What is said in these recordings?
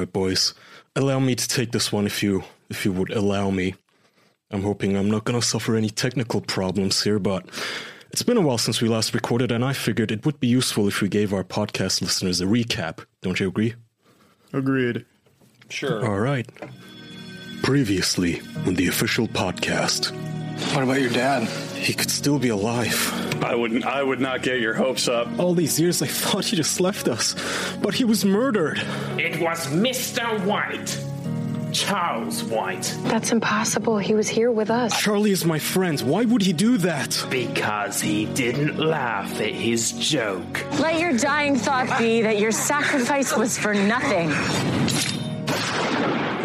Right, boys. Allow me to take this one if you if you would allow me. I'm hoping I'm not going to suffer any technical problems here, but it's been a while since we last recorded and I figured it would be useful if we gave our podcast listeners a recap. Don't you agree? Agreed. Sure. All right. Previously on the official podcast, What about your dad? he could still be alive. I wouldn't. I would not get your hopes up. All these years I thought he just left us, but he was murdered. It was Mr. White. Charles White. That's impossible. He was here with us. Charlie is my friend. Why would he do that? Because he didn't laugh at his joke. Let your dying thought be that your sacrifice was for nothing.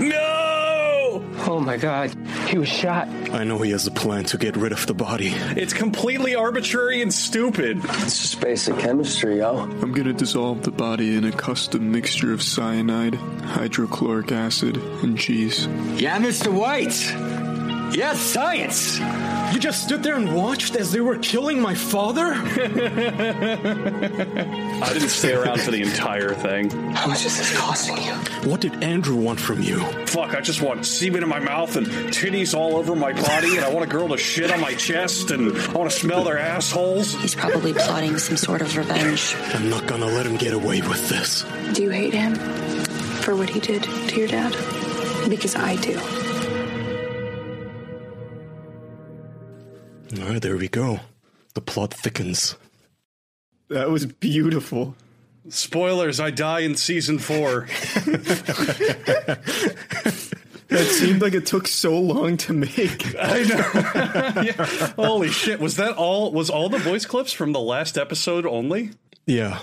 No! Oh my god, he was shot. I know he has a plan to get rid of the body. It's completely arbitrary and stupid. It's just basic chemistry, yo. I'm gonna dissolve the body in a custom mixture of cyanide, hydrochloric acid, and cheese. Yeah, Mr. White. Yes, science. You just stood there and watched as they were killing my father? I didn't stay around for the entire thing. How much is this costing you? What did Andrew want from you? Fuck, I just want semen in my mouth and titties all over my body, and I want a girl to shit on my chest, and I want to smell their assholes. He's probably plotting some sort of revenge. I'm not gonna let him get away with this. Do you hate him for what he did to your dad? Because I do. All right, there we go. The plot thickens. That was beautiful. Spoilers, I die in season four. That seemed like it took so long to make. I know. yeah. Holy shit, was that all? Was all the voice clips from the last episode only? Yeah.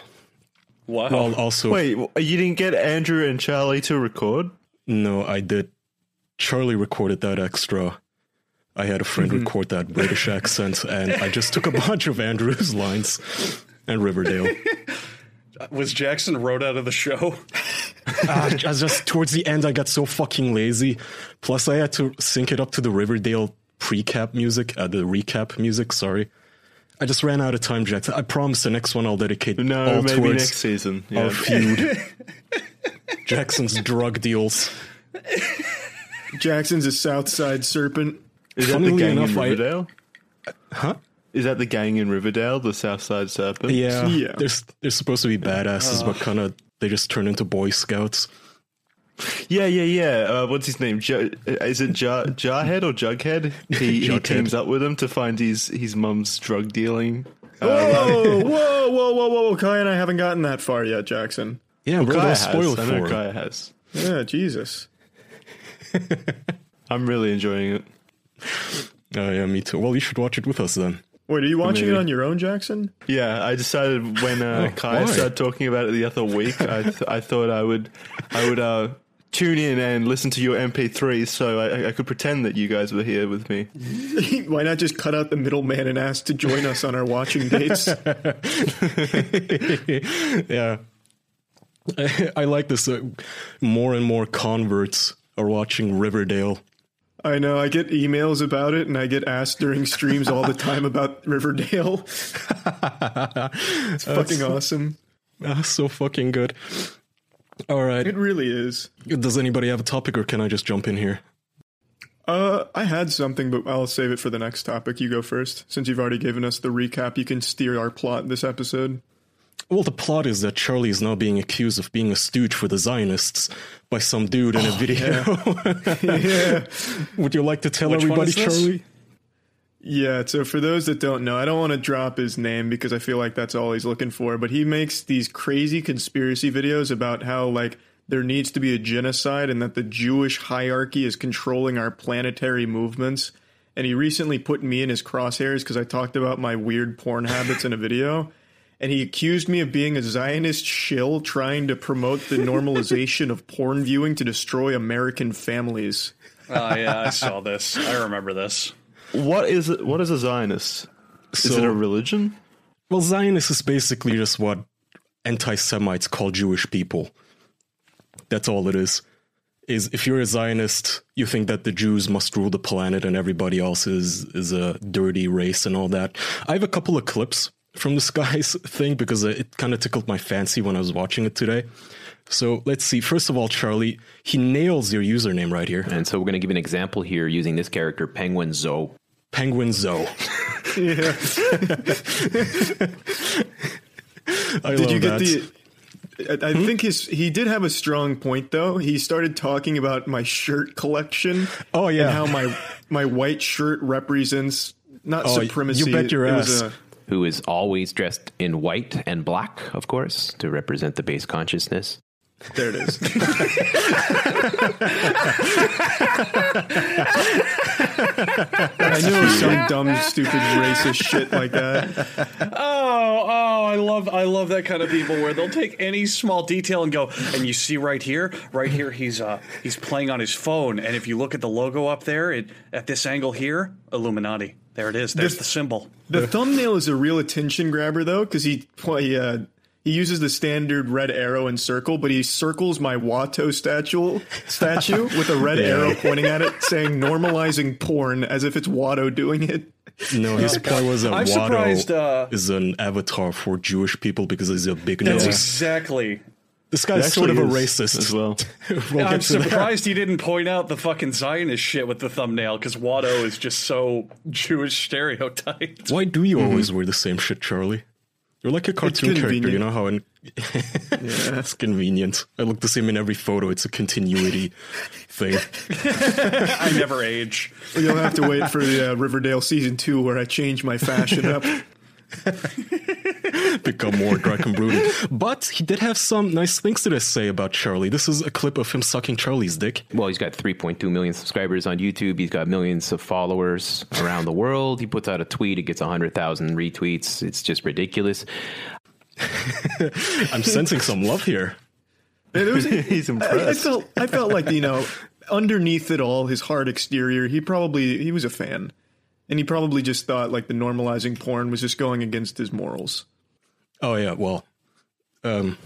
Wow. Well, also, Wait, you didn't get Andrew and Charlie to record? no, I did. Charlie recorded that extra. I had a friend record that British accent, and I just took a bunch of Andrew's lines and Riverdale. was Jackson wrote out of the show? I just towards the end, I got so fucking lazy. Plus, I had to sync it up to the Riverdale pre-cap music, uh, the recap music. Sorry, I just ran out of time, Jackson. I promise the next one I'll dedicate No, all maybe towards next season. our Yeah. feud. Jackson's drug deals. Jackson's a Southside serpent. Is that the Funnily gang enough, in I- Riverdale? Huh? Is that the gang in Riverdale, the Southside Serpent? Yeah, Yeah. They're they're supposed to be badasses, but kind of they just turn into Boy Scouts. Yeah, yeah, yeah. Uh, what's his name? Jo- is it Jar- Jarhead or Jughead? He, he teams up with him to find his his mum's drug dealing. Uh, Whoa, whoa, whoa, whoa, whoa! Kai and I haven't gotten that far yet, Jackson. Yeah, bro, Kaya don't has. spoil I it know for. Kaya has. Yeah, Jesus. I'm really enjoying it. Oh yeah, me too. Well, you should watch it with us then. Wait, are you watching Maybe. it on your own, Jackson? Yeah, I decided when uh, Oh, Kaya why? started talking about it the other week, I th- I thought I would I would uh, tune in and listen to your MP3 so I, I could pretend that you guys were here with me. Why not just cut out the middleman and ask to join us on our watching dates? yeah. I, I like this. Uh, more and more converts are watching Riverdale. I know. I get emails about it, and I get asked during streams all the time about Riverdale. it's fucking awesome. Ah, so fucking good. All right. It really is. Does anybody have a topic, or can I just jump in here? Uh, I had something, but I'll save it for the next topic. You go first. Since you've already given us the recap, you can steer our plot this episode. Well, the plot is that Charlie is now being accused of being a stooge for the Zionists by some dude in a oh, video. Yeah. Would you like to tell Which everybody. Charlie? Yeah, so for those that don't know, I don't want to drop his name because I feel like that's all he's looking for, but he makes these crazy conspiracy videos about how like there needs to be a genocide and that the Jewish hierarchy is controlling our planetary movements. And he recently put me in his crosshairs because I talked about my weird porn habits in a video. And he accused me of being a Zionist shill trying to promote the normalization of porn viewing to destroy American families. Oh yeah, I saw this. I remember this. What is it? What is a Zionist? Is So- it a religion? Well, Zionist is basically just what anti Semites call Jewish people. That's all it is. Is if you're a Zionist, you think that the Jews must rule the planet and everybody else is is a dirty race and all that. I have a couple of clips from the skies thing because it kind of tickled my fancy when I was watching it today. So let's see. First of all, Charlie, he nails your username right here. And so we're going to give an example here using this character, Penguin Zoe. Penguin Zoe. I Did love you get that. the? I I hmm? think his he did have a strong point though. He started talking about my shirt collection. Oh, yeah. and how my my white shirt represents not Oh, you bet your it was ass. a- Who is always dressed in white and black, of course, to represent the base consciousness. There it is. I knew it was some dumb, stupid, racist shit like that. Oh, oh, I love I love that kind of people where they'll take any small detail and go, and you see right here, right here he's uh he's playing on his phone, and if you look at the logo up there, it at this angle here, Illuminati. There it is. There's This- the symbol. The thumbnail is a real attention grabber though, because he well, he, uh, he uses the standard red arrow and circle, but he circles my Watto statue statue with a red arrow pointing at it, saying "normalizing porn" as if it's Watto doing it. No, his point was that I'm Watto surprised, uh, is an avatar for Jewish people because he's a big That's nose. exactly. This guy's sort of a racist as well. We'll I'm get to that. surprised he didn't point out the fucking Zionist shit with the thumbnail because Watto is just so Jewish stereotyped. Why do you always wear the same shit, Charlie? You're like a cartoon character, you know how in it's convenient. I look the same in every photo. It's a continuity thing. I never age. You'll have to wait for the uh, Riverdale season two where I change my fashion up. Become more dark and brooding. But he did have some nice things to say about Charlie. This is a clip of him sucking Charlie's dick. Well, he's got 3.2 million subscribers on YouTube. He's got millions of followers around the world. He puts out a tweet, it gets 100,000 retweets. It's just ridiculous. I'm sensing some love here. It was- He's I, I felt I felt like you know underneath it all, his hard exterior, he probably he was a fan, and he probably just thought like the normalizing porn was just going against his morals. Oh yeah, well, um,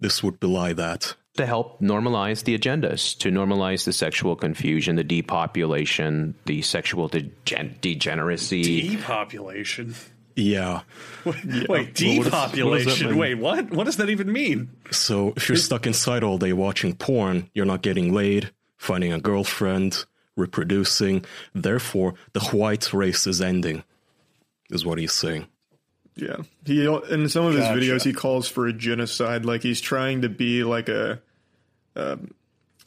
this would belie that. to help normalize the agendas, to normalize the sexual confusion, the depopulation, the sexual degen- degeneracy. Depopulation. Yeah. Wait, what does- depopulation. what does that mean? Wait, what? What does that even mean? So if you're stuck inside all day watching porn, you're not getting laid, finding a girlfriend, reproducing. Therefore, the white race is ending, is what he's saying. Yeah, he in some of his Gotcha. videos he calls for a genocide, like he's trying to be like a um,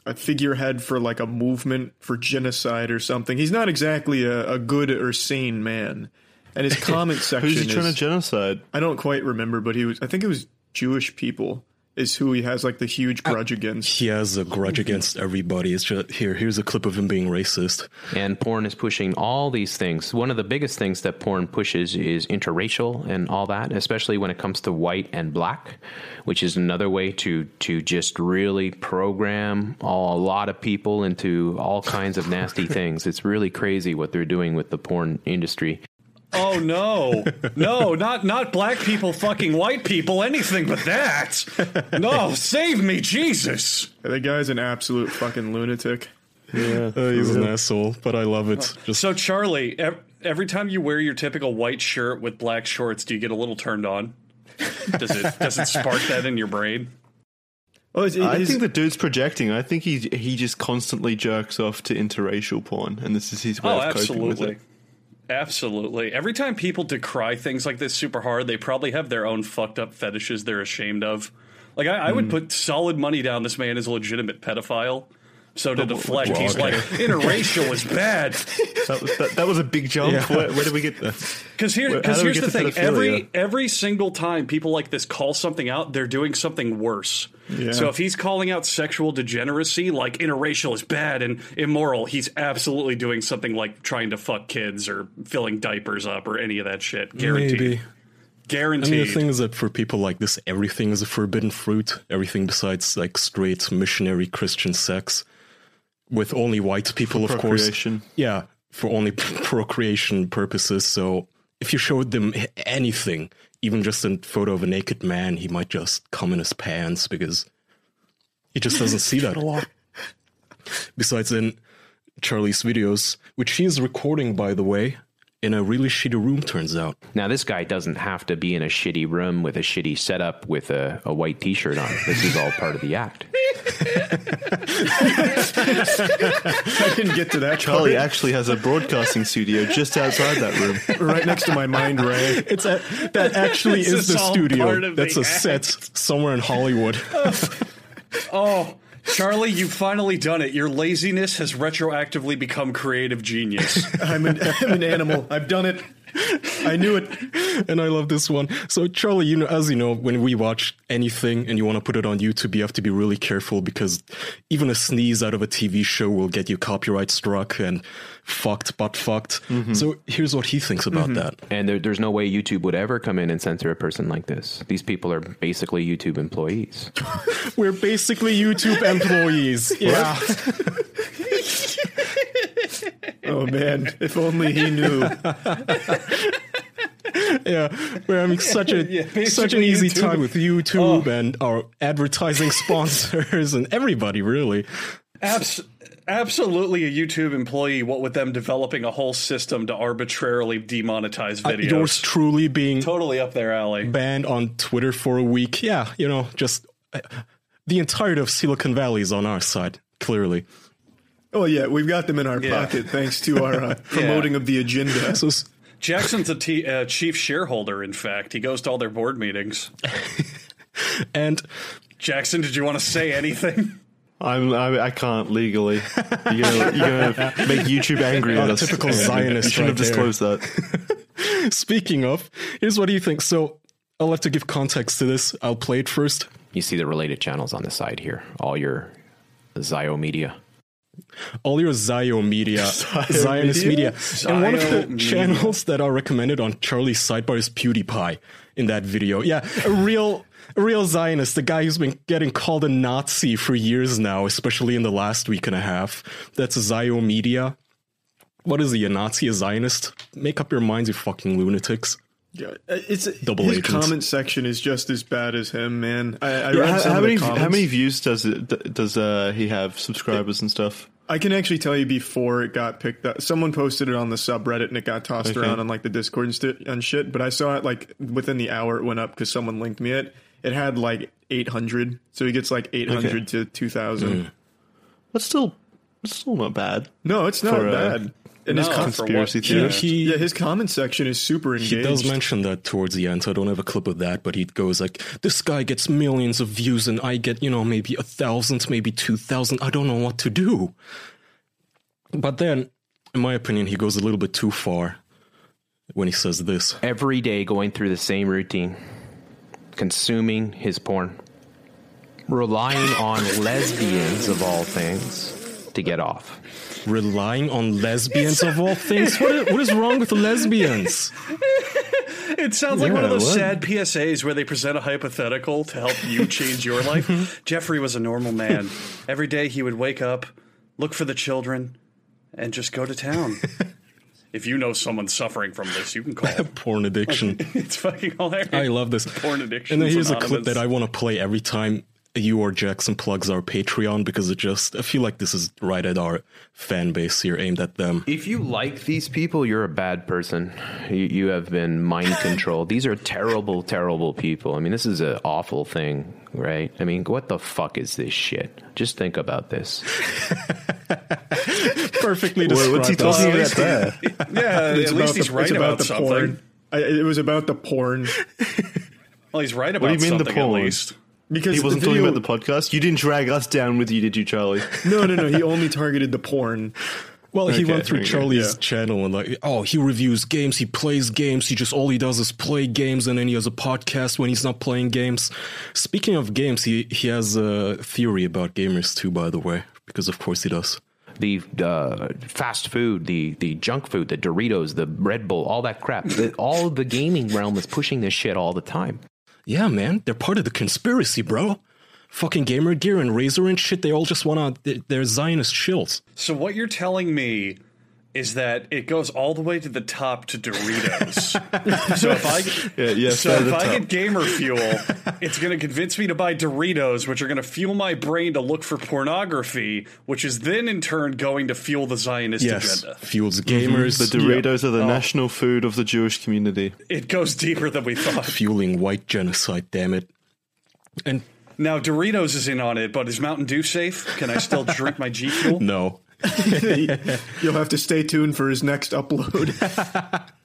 a figurehead for like a movement for genocide or something. He's not exactly a, a good or sane man. And his comment section Who's he trying is, to genocide? I don't quite remember, but he was I think it was Jewish people is who he has like the huge grudge against. He has a grudge against everybody. It's just here. Here's a clip of him being racist. And porn is pushing all these things. One of the biggest things that porn pushes is interracial and all that, especially when it comes to white and black, which is another way to to just really program all, a lot of people into all kinds of nasty things. It's really crazy what they're doing with the porn industry. Oh no, no, not not black people fucking white people, anything but that. No, save me, Jesus. That guy's an absolute fucking lunatic. Yeah, Uh, he's an asshole, but I love it. Just So Charlie, ev- every time you wear your typical white shirt with black shorts, do you get a little turned on? Does it does it spark that in your brain? Oh, it's, I think the dude's projecting. I think he he just constantly jerks off to interracial porn, and this is his way Oh, of coping with absolutely. it. Absolutely. Every time people decry things like this super hard, they probably have their own fucked up fetishes they're ashamed of. Like, I, I would hmm. put solid money down this man is a legitimate pedophile So to deflect, well, he's okay. like, interracial is bad. That was, that, that was a big jump. Yeah. Where, where did we get that? Because here, because here's the thing: every every single time people like this call something out, they're doing something worse. Yeah. So if he's calling out sexual degeneracy, like interracial is bad and immoral, he's absolutely doing something like trying to fuck kids or filling diapers up or any of that shit. Guaranteed. Maybe. I Guaranteed. mean, the thing is that for people like this, everything is a forbidden fruit. Everything besides like straight missionary Christian sex, with only white people, of course. Yeah, for only procreation purposes. So if you showed them anything, even just a photo of a naked man, he might just come in his pants because he just doesn't see that a lot. Besides, in Charlie's videos, which he is recording, by the way, in a really shitty room, turns out. Now, this guy doesn't have to be in a shitty room with a shitty setup with a, a white t shirt on. This is all part of the act. I didn't get to that. Charlie part. actually has a broadcasting studio just outside that room. right next to my mind ray. It's a, that actually This is is the studio. That's the a set somewhere in Hollywood. oh, Charlie, you've finally done it. Your laziness has retroactively become creative genius. I'm an, I'm an animal. I've done it. I knew it. and I love this one. So Charlie, you know, as you know, when we watch anything and you want to put it on YouTube, you have to be really careful because even a sneeze out of a TV show will get you copyright struck and fucked, but fucked. Mm-hmm. So here's what he thinks about mm-hmm. that. And there, there's no way YouTube would ever come in and censor a person like this. These people are basically YouTube employees. We're basically YouTube employees. Yeah. Oh man, if only he knew. yeah, we're having such a Yeah, such an easy YouTube. time with YouTube and our advertising sponsors and everybody really. Abs- absolutely a YouTube employee, what with them developing a whole system to arbitrarily demonetize Uh, videos. yours truly being totally up their alley. banned on Twitter for a week. Yeah, you know, just uh, the entirety of Silicon Valley is on our side. Clearly, Oh yeah, we've got them in our Yeah. pocket thanks to our uh, promoting of the agenda. so Jackson's a t- uh, chief shareholder, in fact. He goes to all their board meetings. and Jackson, did you want to say anything? I'm, I, I can't legally. You're gonna, you're gonna make YouTube angry at us. typical You Zionist shouldn't have right there. disclosed that. speaking of, here's what do you think? So I'll have to give context to this. I'll play it first. You see the related channels on the side here, all your Zio media. All your Zio media, Zionist media? media. and one of the media. channels that are recommended on Charlie's sidebar is PewDiePie in that video. Yeah, a real, a real Zionist, the guy who's been getting called a Nazi for years now, especially in the last week and a half. That's Zio media. What is he, a Nazi, a Zionist? Make up your minds, you fucking lunatics. Yeah, it's Double his agents. comment section is just as bad as him, man. I, I Yeah, how, how many comments. how many views does it does uh, he have? Subscribers and stuff. I can actually tell you before it got picked up. Someone posted it on the subreddit and it got tossed Okay. around on like the Discord and, st- and shit. But I saw it like within the hour it went up because someone linked me it. It had like 800, so he gets like 800 Okay. to 2,000. That's still that's still not bad. No, it's not For, uh, bad. And his no, com- Conspiracy what- theory. He, yeah, his comment section is super engaged. He does mention that towards the end, so I don't have a clip of that, but he goes like, This guy gets millions of views and I get, you know, maybe a thousand, maybe two thousand. I don't know what to do. But then, in my opinion, he goes a little bit too far when he says this. Every day going through the same routine, consuming his porn, relying on lesbians of all things to get off. Relying on lesbians of all things? What is, what is wrong with lesbians? It sounds like one of those sad PSAs where they present a hypothetical to help you change your life. Jeffrey was a normal man. Every day he would wake up, look for the children, and just go to town. if you know someone suffering from this, you can call. Porn addiction. it's fucking hilarious. I love this. Porn addiction. And then here's a clip that I want to play every time you or Jackson plugs our Patreon because it just, I feel like this is right at our fan base here, aimed at them. If you like these people, you're a bad person. You, you have been mind controlled. These are terrible, terrible people. I mean, this is an awful thing, right? I mean, what the fuck is this shit? Just think about this. Perfectly What- described. what's he talking about there? Yeah, It's at least about he's the, right about, about the something. porn. I, it was about the porn. Well, he's right about. What do about you mean the something at porn? least. Because He wasn't video- talking about the podcast. You didn't drag us down with you, did you, Charlie? No, no, no. He only targeted the porn. Well, he Okay, went through Charlie's yeah. channel and like, oh, he reviews games, he plays games, he just all he does is play games, and then he has a podcast when he's not playing games. Speaking of games, he he has a theory about gamers too, by the way, because of course he does. the uh, fast food, the the junk food, the Doritos, the Red Bull, all that crap. The, all the gaming realm is pushing this shit all the time. Yeah, man, they're part of the conspiracy, bro. Fucking Gamer Gear and Razer and shit, they all just want to. They're Zionist shills. So what you're telling me is that it goes all the way to the top to Doritos. so if I Yeah, yes, so if I top. get gamer fuel, it's going to convince me to buy Doritos, which are going to fuel my brain to look for pornography, which is then in turn going to fuel the Zionist Yes, agenda. fuels gamers, The mm-hmm. Doritos are the Oh. national food of the Jewish community. It goes deeper than we thought. fueling white genocide. Damn it! And Now Doritos is in on it, but is Mountain Dew safe? Can I still drink my G Fuel? no, You'll have to stay tuned for his next upload.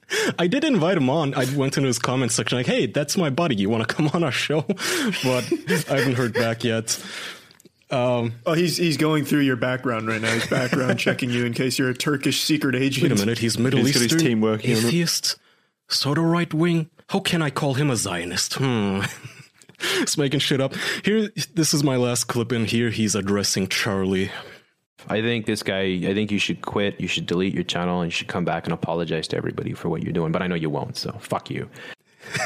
I did invite him on. I went into his comment section like, "Hey, that's my buddy. You want to come on our show?" But I haven't heard back yet. oh, he's he's going through your background right now. He's background checking you in case you're a Turkish secret agent. Wait a minute, he's Middle He's got Eastern, his team working on it. atheist, sort of right wing. How can I call him a Zionist? Hmm. Just making shit up. Here, this is my last clip in here. He's addressing Charlie. I think this guy. I think you should quit. You should delete your channel, and you should come back and apologize to everybody for what you're doing. But I know you won't, so fuck you.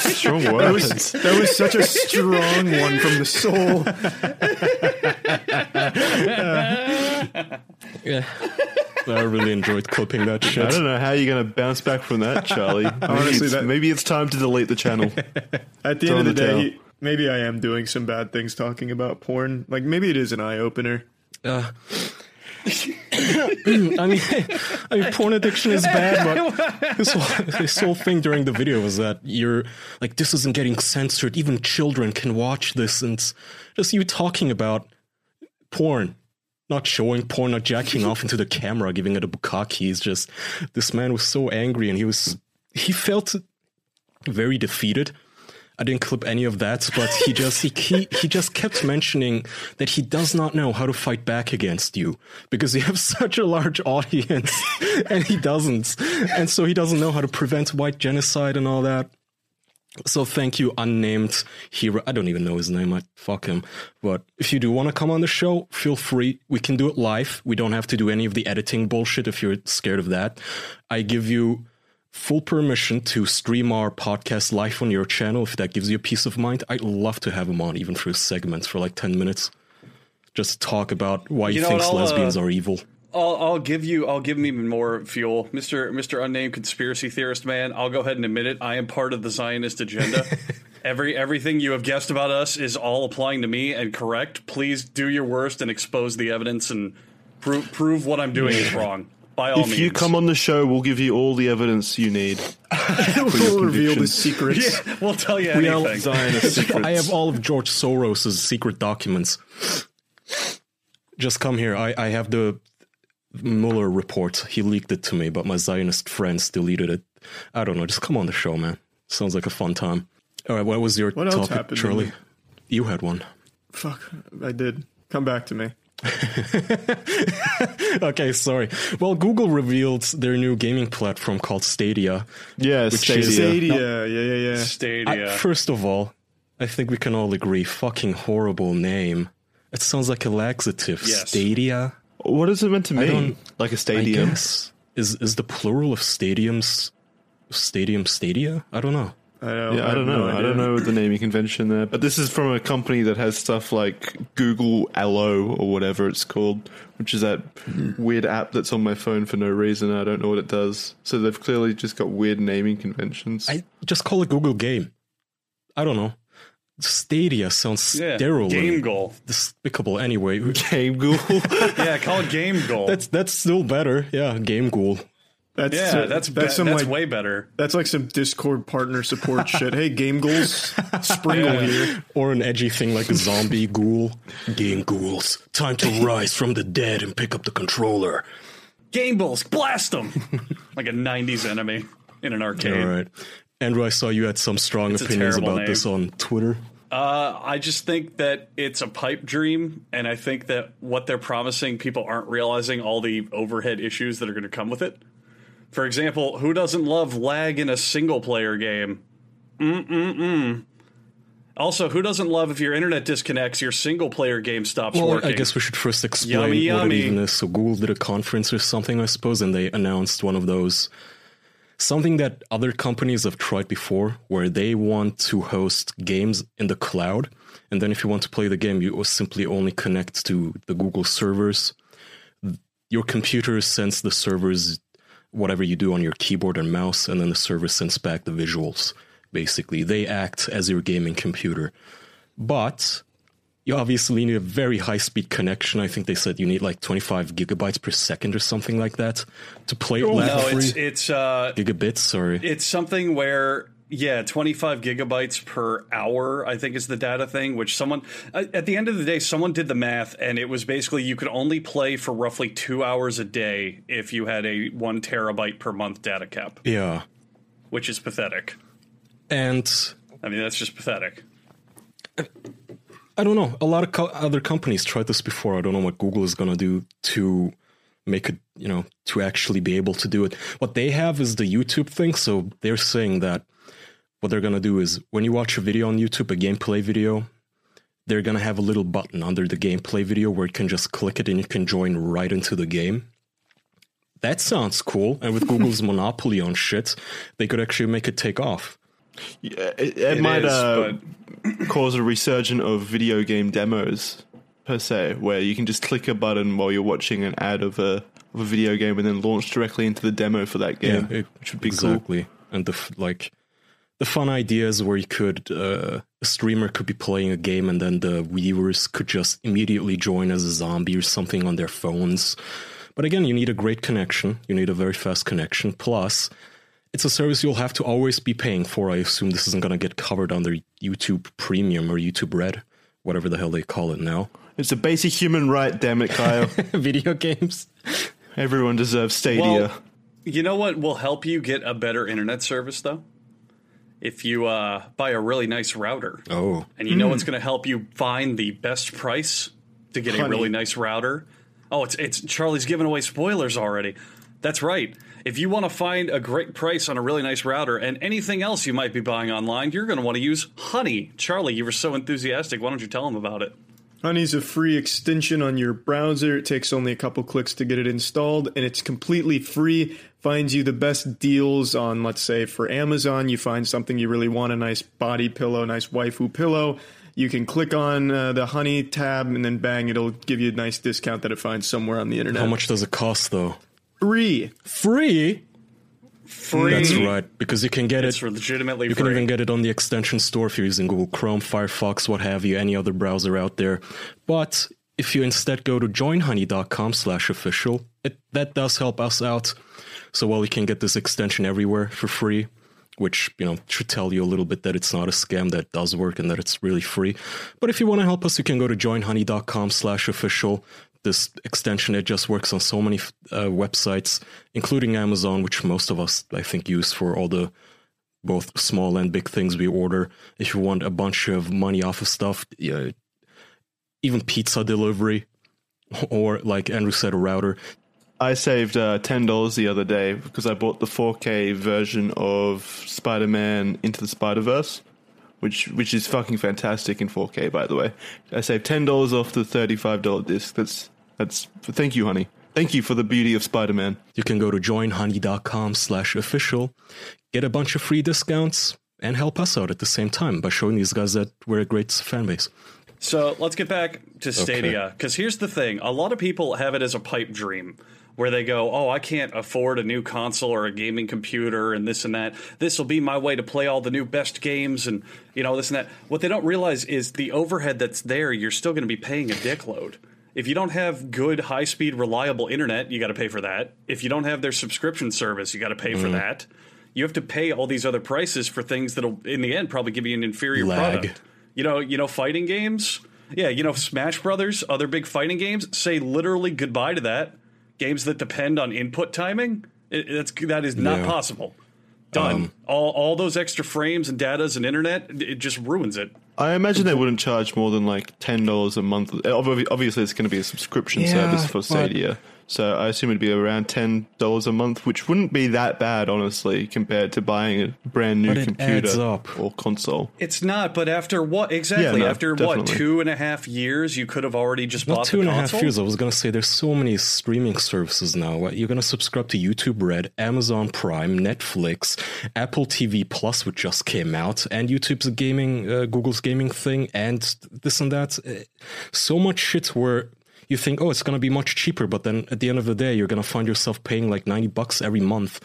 Strong That words. was, that was such a strong one from the soul. Yeah. I really enjoyed clipping that I don't know how you're going to bounce back from that, Charlie. Maybe Honestly, it's, that- maybe it's time to delete the channel. At the Throw end of the the day, towel. he- maybe I am doing some bad things talking about porn. Like maybe it is an eye opener. Uh, I mean, I mean, porn addiction is bad, but this whole, this whole thing during the video was that you're like, this isn't getting censored. Even children can watch this, and just you talking about porn, not showing porn, not jacking off into the camera, giving it a bukkake. Is just this man was so angry, and he was he felt very defeated. I didn't clip any of that, but he just he, he he just kept mentioning that he does not know how to fight back against you because you have such a large audience and he doesn't. And so he doesn't know how to prevent white genocide and all that. So thank you, unnamed hero. I don't even know his name. I fuck him. But if you do want to come on the show, feel free. We can do it live. We don't have to do any of the editing bullshit if you're scared of that. I give you full permission to stream our podcast live on your channel if that gives you peace of mind. I'd love to have him on, even for segments for like 10 minutes. Just talk about why You he thinks what, I'll, uh, lesbians are evil. I'll, I'll give you. I'll give him even more fuel, Mister Mister Unnamed Conspiracy Theorist Man. I'll go ahead and admit it. I am part of the Zionist agenda. Every everything you have guessed about us is all applying to me and correct. Please do your worst and expose the evidence and prove prove what I'm doing is wrong. By all if means. you come on the show, we'll give you all the evidence you need. we'll reveal the secrets. yeah, we'll tell you We all- anything. Zionist secrets. I have all of George Soros's secret documents. Just come here. I, I have the Mueller report. He leaked it to me, but my Zionist friends deleted it. I don't know. Just come on the show, man. Sounds like a fun time. All right, what was your What topic, Charlie? You had one. Fuck, I did. Come back to me. Okay, sorry. Well, Google revealed their new gaming platform called Stadia. yeah, Stadia. is- Stadia, yeah, yeah, yeah. Stadia. I- first of all, I think we can all agree, fucking horrible name. It sounds like a laxative. Yes. Stadia. What is it meant to don't- mean? Like a I stadium? guess. Is is the plural of stadiums stadium stadia? I don't know. I don't, Yeah, I have don't no know. I don't know the naming convention there, but this is from a company that has stuff like Google Allo or whatever it's called, which is that mm-hmm. weird app that's on my phone for no reason. I don't know what it does. So they've clearly just got weird naming conventions. I just call it Google Game. I don't know. Stadia sounds yeah, sterile game and goal. despicable anyway. Game Google. Yeah, call it game goal. That's that's still better. Yeah, Game Ghoul. That's yeah, that's that's be- some that's like way better. that's like some Discord partner support shit. Hey, game ghouls, Springle Yeah. here. Or an edgy thing like a zombie ghoul. Game ghouls. Time to rise from the dead and pick up the controller. Game balls, blast them like a '90s enemy in an arcade. All right. Andrew, I saw you had some strong It's opinions terrible about this on Twitter. Uh, I just think that it's a pipe dream, and I think that what they're promising, people aren't realizing all the overhead issues that are going to come with it. For example, who doesn't love lag in a single player game? Mm-mm-mm. Also, who doesn't love if your internet disconnects, your single player game stops Well, working? I guess we should first explain Yummy, what yummy. it even is. So Google did a conference or something, I suppose, and they announced one of those something that other companies have tried before, where they want to host games in the cloud, and then if you want to play the game, you simply only connect to the Google servers. Your computer sends the servers whatever you do on your keyboard and mouse, and then the server sends back the visuals. Basically, they act as your gaming computer, but you obviously need a very high speed connection. I think they said you need like 25 gigabytes per second or something like that to play it no, it's free. it's uh, Gigabits, sorry. it's something where yeah 25 gigabytes per hour i think is the data thing which someone at at the end of the day someone did the math and it was basically you could only play for roughly two hours a day if you had a one terabyte per month data cap yeah. which is pathetic And i mean that's just pathetic I don't know. A lot of co- other companies tried this before. I don't know what Google is going to do to make it, you know, to actually be able to do it. What they have is the YouTube thing. So they're saying that what they're going to do is when you watch a video on YouTube, a gameplay video, they're going to have a little button under the gameplay video where you can just click it and you can join right into the game. That sounds cool. And with Google's monopoly on shit, they could actually make it take off. Yeah, it, it, It might is, uh, cause a resurgence of video game demos per se, where you can just click a button while you're watching an ad of a of a video game and then launch directly into the demo for that game, it- which would be cool. exactly. And the like, the fun ideas where you could uh, a streamer could be playing a game and then the viewers could just immediately join as a zombie or something on their phones. But again, you need a great connection. You need a very fast connection. Plus, it's a service you'll have to always be paying for. I assume this isn't going to get covered under YouTube Premium or YouTube Red, whatever the hell they call it now. It's a basic human right, damn it, Kyle. Video games. Everyone deserves Stadia. well you know what will help you get a better internet service though if you uh, buy a really nice router Oh, and you know what's going to help you find the best price to get a really nice router. Oh, it's it's Charlie's giving away spoilers already. That's right. If you want to find a great price on a really nice router and anything else you might be buying online, you're going to want to use Honey. Charlie, you were so enthusiastic. Why don't you tell them about it? Honey's a free extension on your browser. It takes only a couple clicks to get it installed, and it's completely free. Finds you the best deals on, let's say, for Amazon. You find something you really want a nice body pillow, nice waifu pillow. You can click on uh, the Honey tab, and then bang, it'll give you a nice discount that it finds somewhere on the internet. how much does it cost though? Free. Free. Free. That's right, because you can get It's it. legitimately You free. can even get it on the extension store if you're using Google Chrome, Firefox, what have you, any other browser out there. But if you instead go to joinhoney.com slash official, it, that does help us out. So while you can get this extension everywhere for free, which, you know, should tell you a little bit that it's not a scam, that does work and that it's really free. But if you want to help us, you can go to joinhoney.com slash official. This extension, it just works on so many uh, websites, including Amazon, which most of us, I think, use for all the both small and big things we order. If you want a bunch of money off of stuff, even pizza delivery, or like Andrew said, a router. I saved uh, ten dollars the other day because I bought the 4K version of Spider-Man Into the Spider-Verse, which which is fucking fantastic in 4K. By the way, I saved ten dollars off the thirty-five dollar disc. That's that's thank you, honey. Thank you for the beauty of Spider-Man. You can go to joinhoney.com slash official, get a bunch of free discounts, and help us out at the same time by showing these guys that we're a great fan base. So let's get back to Stadia because here's the thing: a lot of people have it as a pipe dream. Where they go, oh, I can't afford a new console or a gaming computer and this and that. This will be my way to play all the new best games and you know this and that. What they don't realize is the overhead that's there. You're still going to be paying a dickload. If you don't have good, high speed, reliable internet, you got to pay for that. If you don't have their subscription service, you got to pay for that. You have to pay all these other prices for things that'll, in the end, probably give you an inferior Lag. product. You know, you know, fighting games. Yeah, you know, Smash Brothers, other big fighting games. Say literally goodbye to that. Games that depend on input timing. It, that's that is not Yeah. possible. Done. Um, all all those extra frames and datas and internet, it just ruins it. I imagine they wouldn't charge more than like ten dollars a month. Obviously, it's going to be a subscription Yeah, service for Stadia, so I assume it'd be around ten dollars a month, which wouldn't be that bad, honestly, compared to buying a brand new computer up. or console. It's not, but after what exactly? no, after what two and a half years, you could have already just Not bought two the and a half years. I was gonna say there's so many streaming services now. What, You're gonna subscribe to YouTube Red, Amazon Prime, Netflix, Apple TV Plus, which just came out, and YouTube's gaming, uh, Google's gaming thing, and this and that. Uh, So much shit where you think, oh, it's gonna be much cheaper, but then at the end of the day, you're gonna find yourself paying like ninety bucks every month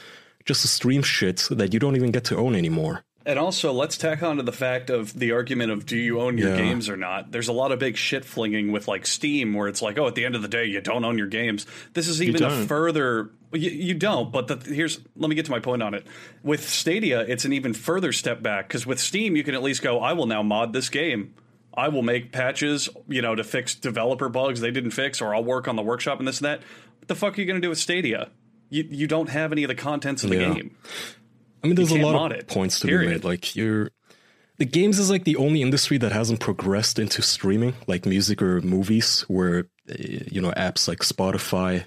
just to stream shit that you don't even get to own anymore. And also, let's tack on to the fact of the argument of do you own your Yeah. games or not? There's a lot of big shit flinging with like Steam, where it's like, oh, at the end of the day, you don't own your games. This is even a further. You, you don't, but the, here's let me get to my point on it. With Stadia, it's an even further step back because with Steam, you can at least go, I will now mod this game. I will make patches, you know, to fix developer bugs they didn't fix, or I'll work on the workshop and this and that. What the fuck are you going to do with Stadia? You you don't have any of the contents of the Yeah. game. I mean, there's a lot of it, points to period. be made. Like you're, the games is like the only industry that hasn't progressed into streaming, like music or movies, where uh, you know apps like Spotify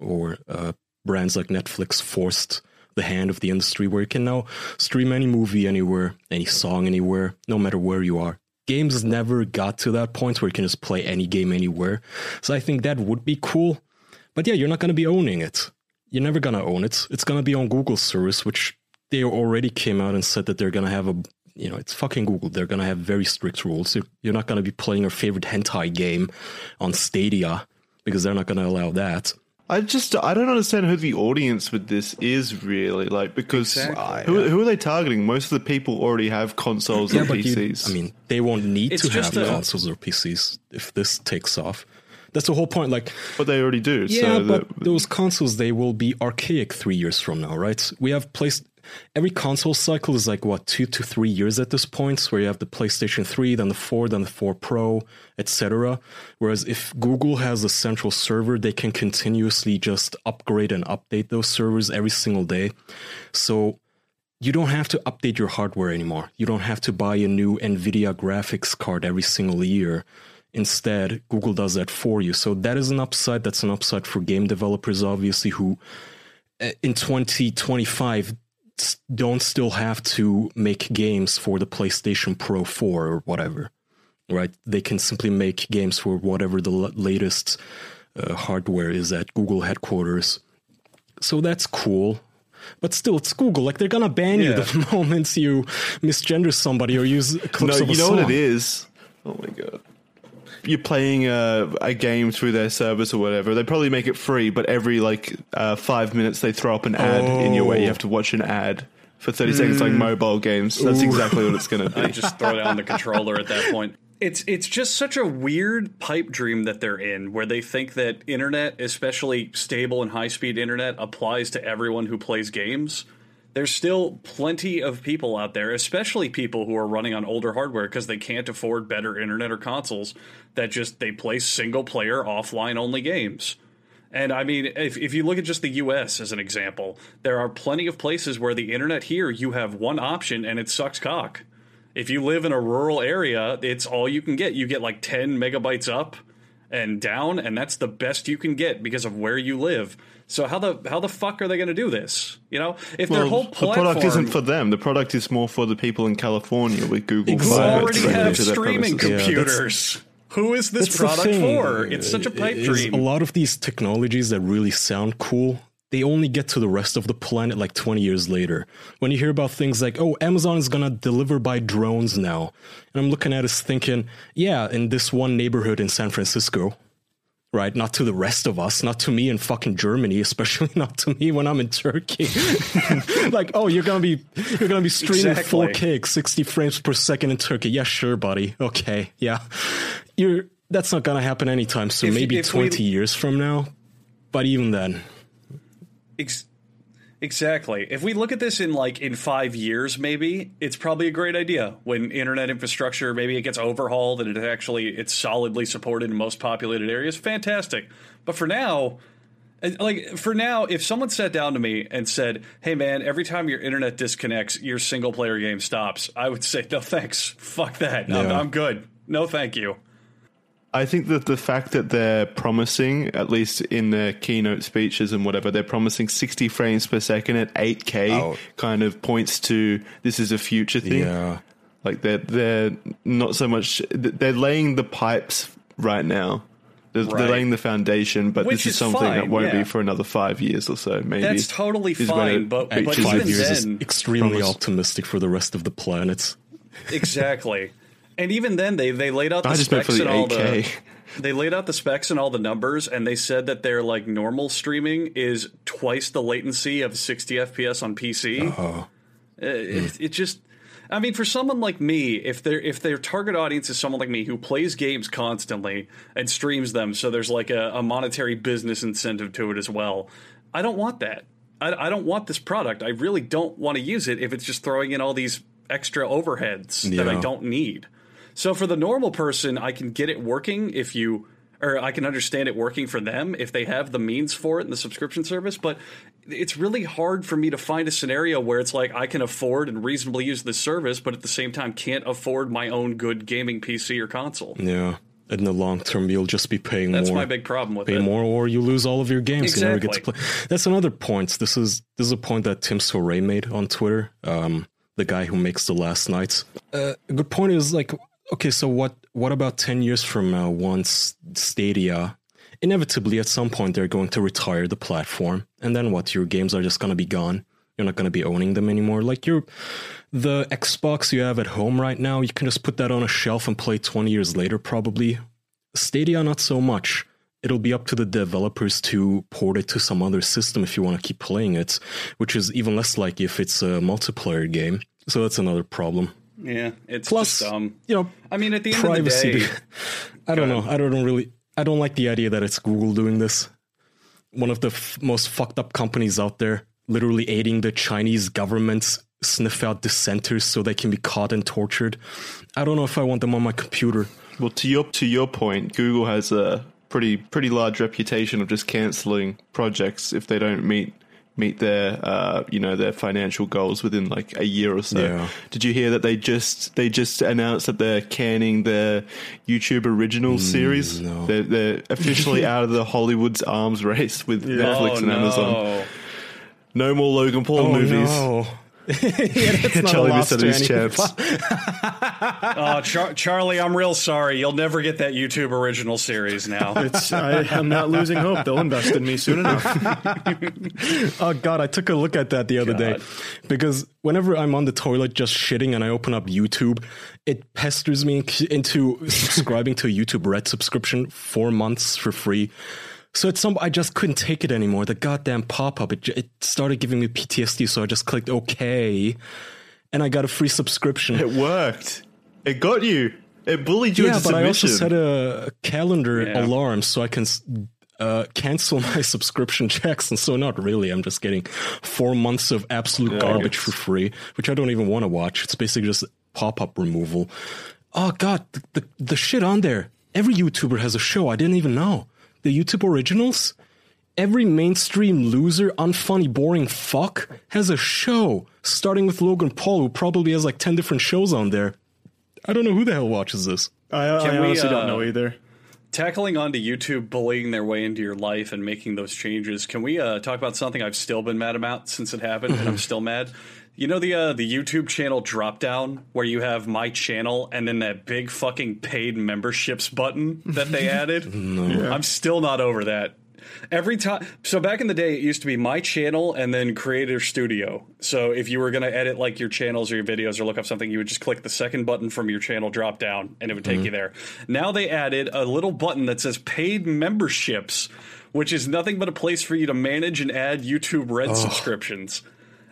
or uh, brands like Netflix forced the hand of the industry, where you can now stream any movie anywhere, any song anywhere, no matter where you are. Games never got to that point where you can just play any game anywhere. So I think that would be cool. But yeah, you're not going to be owning it. You're never going to own it. It's going to be on Google's service, which they already came out and said that they're going to have a, you know, it's fucking Google. They're going to have very strict rules. You're- not going to be playing your favorite hentai game on Stadia because they're not going to allow that. I just I don't understand who the audience with this is really like because Exactly. who, who are they targeting? Most of the people already have consoles and but you- PCs. I mean, they won't need It's to have a- consoles or PCs if this takes off. That's the whole point. Like, but they already do. Yeah, so but that- those consoles they will be archaic three years from now, right? We have placed every console cycle is like what two to three years at this point, where you have the PlayStation Three, then the Four, then the Four Pro, etc. Whereas if Google has a central server, they can continuously just upgrade and update those servers every single day. So you don't have to update your hardware anymore. You don't have to buy a new NVIDIA graphics card every single year. Instead, Google does that for you. So that is an upside. That's an upside for game developers, obviously, who uh, in 2025 s- don't still have to make games for the PlayStation Pro 4 or whatever, right? They can simply make games for whatever the l- latest uh, hardware is at Google headquarters. So that's cool. But still, it's Google. Like they're gonna ban you the moment you misgender somebody or use clips no, of a you know song. what it is. Oh my god. You're playing a, a game through their service or whatever. They probably make it free, but every like uh, five minutes they throw up an ad in your way. You have to watch an ad for 30 seconds, like mobile games. That's exactly what it's going to I be. just throw down the controller at that point. It's it's just such a weird pipe dream that they're in, where they think that internet, especially stable and high speed internet, applies to everyone who plays games. There's still plenty of people out there, especially people who are running on older hardware because they can't afford better internet or consoles that just they play single player offline only games. And I mean, if, if you look at just the US as an example, there are plenty of places where the internet here, you have one option and it sucks cock. If you live in a rural area, it's all you can get. You get like 10 megabytes up and down, and that's the best you can get because of where you live. So how the how the fuck are they going to do this? You know, if their Well, whole the product isn't for them. The product is more for the people in California with Google. Exactly. Fiber already directly have streaming premises. Yeah, computers. Who is this product for? It's such a pipe is dream. A lot of these technologies that really sound cool, they only get to the rest of the planet like 20 years later. When you hear about things like, oh, Amazon is going to deliver by drones now. And I'm looking at us thinking, yeah, in this one neighborhood in San Francisco, right? Not to the rest of us, not to me in fucking Germany, especially not to me when I'm in Turkey. like, oh, you're gonna be you're gonna be streaming Exactly. 4K, 60 frames per second in Turkey. Yeah, sure, buddy. Okay, yeah. You're that's not gonna happen anytime soon. If- Maybe if we- 20 years from now. But even then, Ex- exactly. If we look at this in like in five years, maybe it's probably a great idea when internet infrastructure maybe it gets overhauled and it actually it's solidly supported in most populated areas. Fantastic. But for now, Like for now, if someone sat down to me and said, "Hey man, every time your internet disconnects, your single player game stops," I would say, "No thanks, fuck that. I'm, I'm good. No, thank you." I think that the fact that they're promising, at least in their keynote speeches and whatever, they're promising 60 frames per second at 8K Oh. kind of points to this is a future thing. Yeah. Like they're they're not so much they're laying the pipes right now. They're, they're laying the foundation, but Which this is, is something that won't yeah. be for another five years or so. Maybe That's totally is fine, but- but reaches Five even its years is extremely promise. optimistic for the rest of the planets. exactly. And even then, they they laid out the I just meant specs for the and all 8K. the. They laid out the specs and all the numbers, and they said that their like normal streaming is twice the latency of 60 FPS on PC. Uh, it, it just, I mean, for someone like me, if their if their target audience is someone like me who plays games constantly and streams them, so there's like a, a monetary business incentive to it as well. I don't want that. I, I don't want this product. I really don't want to use it if it's just throwing in all these extra overheads that I don't need. So for the normal person, I can get it working if you or I can understand it working for them if they have the means for it in the subscription service, but it's really hard for me to find a scenario where it's like I can afford and reasonably use the service, but at the same time can't afford my own good gaming PC or console. Yeah. In the long term, you'll just be paying That's more. my big problem with pay it. more or you lose all of your games you never get to Exactly. play that's another point this is this is a point that Tim Soret made on twitter um the guy who makes the last nights uh, a good point is like okay so what what about 10 years from now once stadia inevitably at some point they're going to retire the platform and then what your games are just going to be gone you're not going to be owning them anymore like your the xbox you have at home right now you can just put that on a shelf and play 20 years later probably Stadia, not so much. It'll be up to the developers to port it to some other system if you want to keep playing it, which is even less like if it's a multiplayer game. So that's another problem. Yeah, it's Plus, just um you know, I mean at the end privacy. of the day I don't know. I don't really. I don't like the idea that it's Google doing this. One of the f- most fucked up companies out there, literally aiding the Chinese government sniff out dissenters so they can be caught and tortured. I don't know if I want them on my computer. Well, to your to your point, Google has a pretty pretty large reputation of just canceling projects if they don't meet meet their uh, you know their financial goals within like a year or so. Yeah. Did you hear that they just they just announced that they're canning their YouTube original series? no. They're, they're officially out of the Hollywood's arms race with Netflix oh, and no. Amazon. No more Logan Paul Oh movies. no! yeah, that's not a Charlie loss missed his chance. Oh, Char- Charlie, I'm real sorry. You'll never get that YouTube original series now. It's, I, I'm not losing hope. They'll invest in me soon enough. Oh god, I took a look at that the other day because whenever I'm on the toilet just shitting and I open up YouTube, it pesters me into subscribing to a YouTube Red subscription four months for free. So at some, I just couldn't take it anymore. The goddamn pop up, it, it started giving me PTSD. So I just clicked OK, and I got a free subscription. It worked. It got you. It bullied you yeah, into but I also set a calendar Yeah. alarm so I can uh, cancel my subscription checks. And so, not really. I'm just getting four months of absolute garbage for free, which I don't even want to watch. It's basically just pop up removal. Oh, God, the, the, the shit on there. Every YouTuber has a show. I didn't even know. The YouTube originals, every mainstream loser, unfunny, boring fuck has a show, starting with Logan Paul, who probably has like 10 different shows on there. I don't know who the hell watches this. I, I Can we, honestly uh, don't know either. Tackling onto YouTube, bullying their way into your life and making those changes. Can we uh, talk about something I've still been mad about since it happened, and I'm still mad? You know the uh, the YouTube channel drop down where you have my channel and then that big fucking paid memberships button that they added. I'm still not over that. Every time, so back in the day, it used to be my channel and then Creator Studio. So if you were going to edit like your channels or your videos or look up something, you would just click the second button from your channel drop down and it would take you there. Now they added a little button that says paid memberships, which is nothing but a place for you to manage and add YouTube Red subscriptions.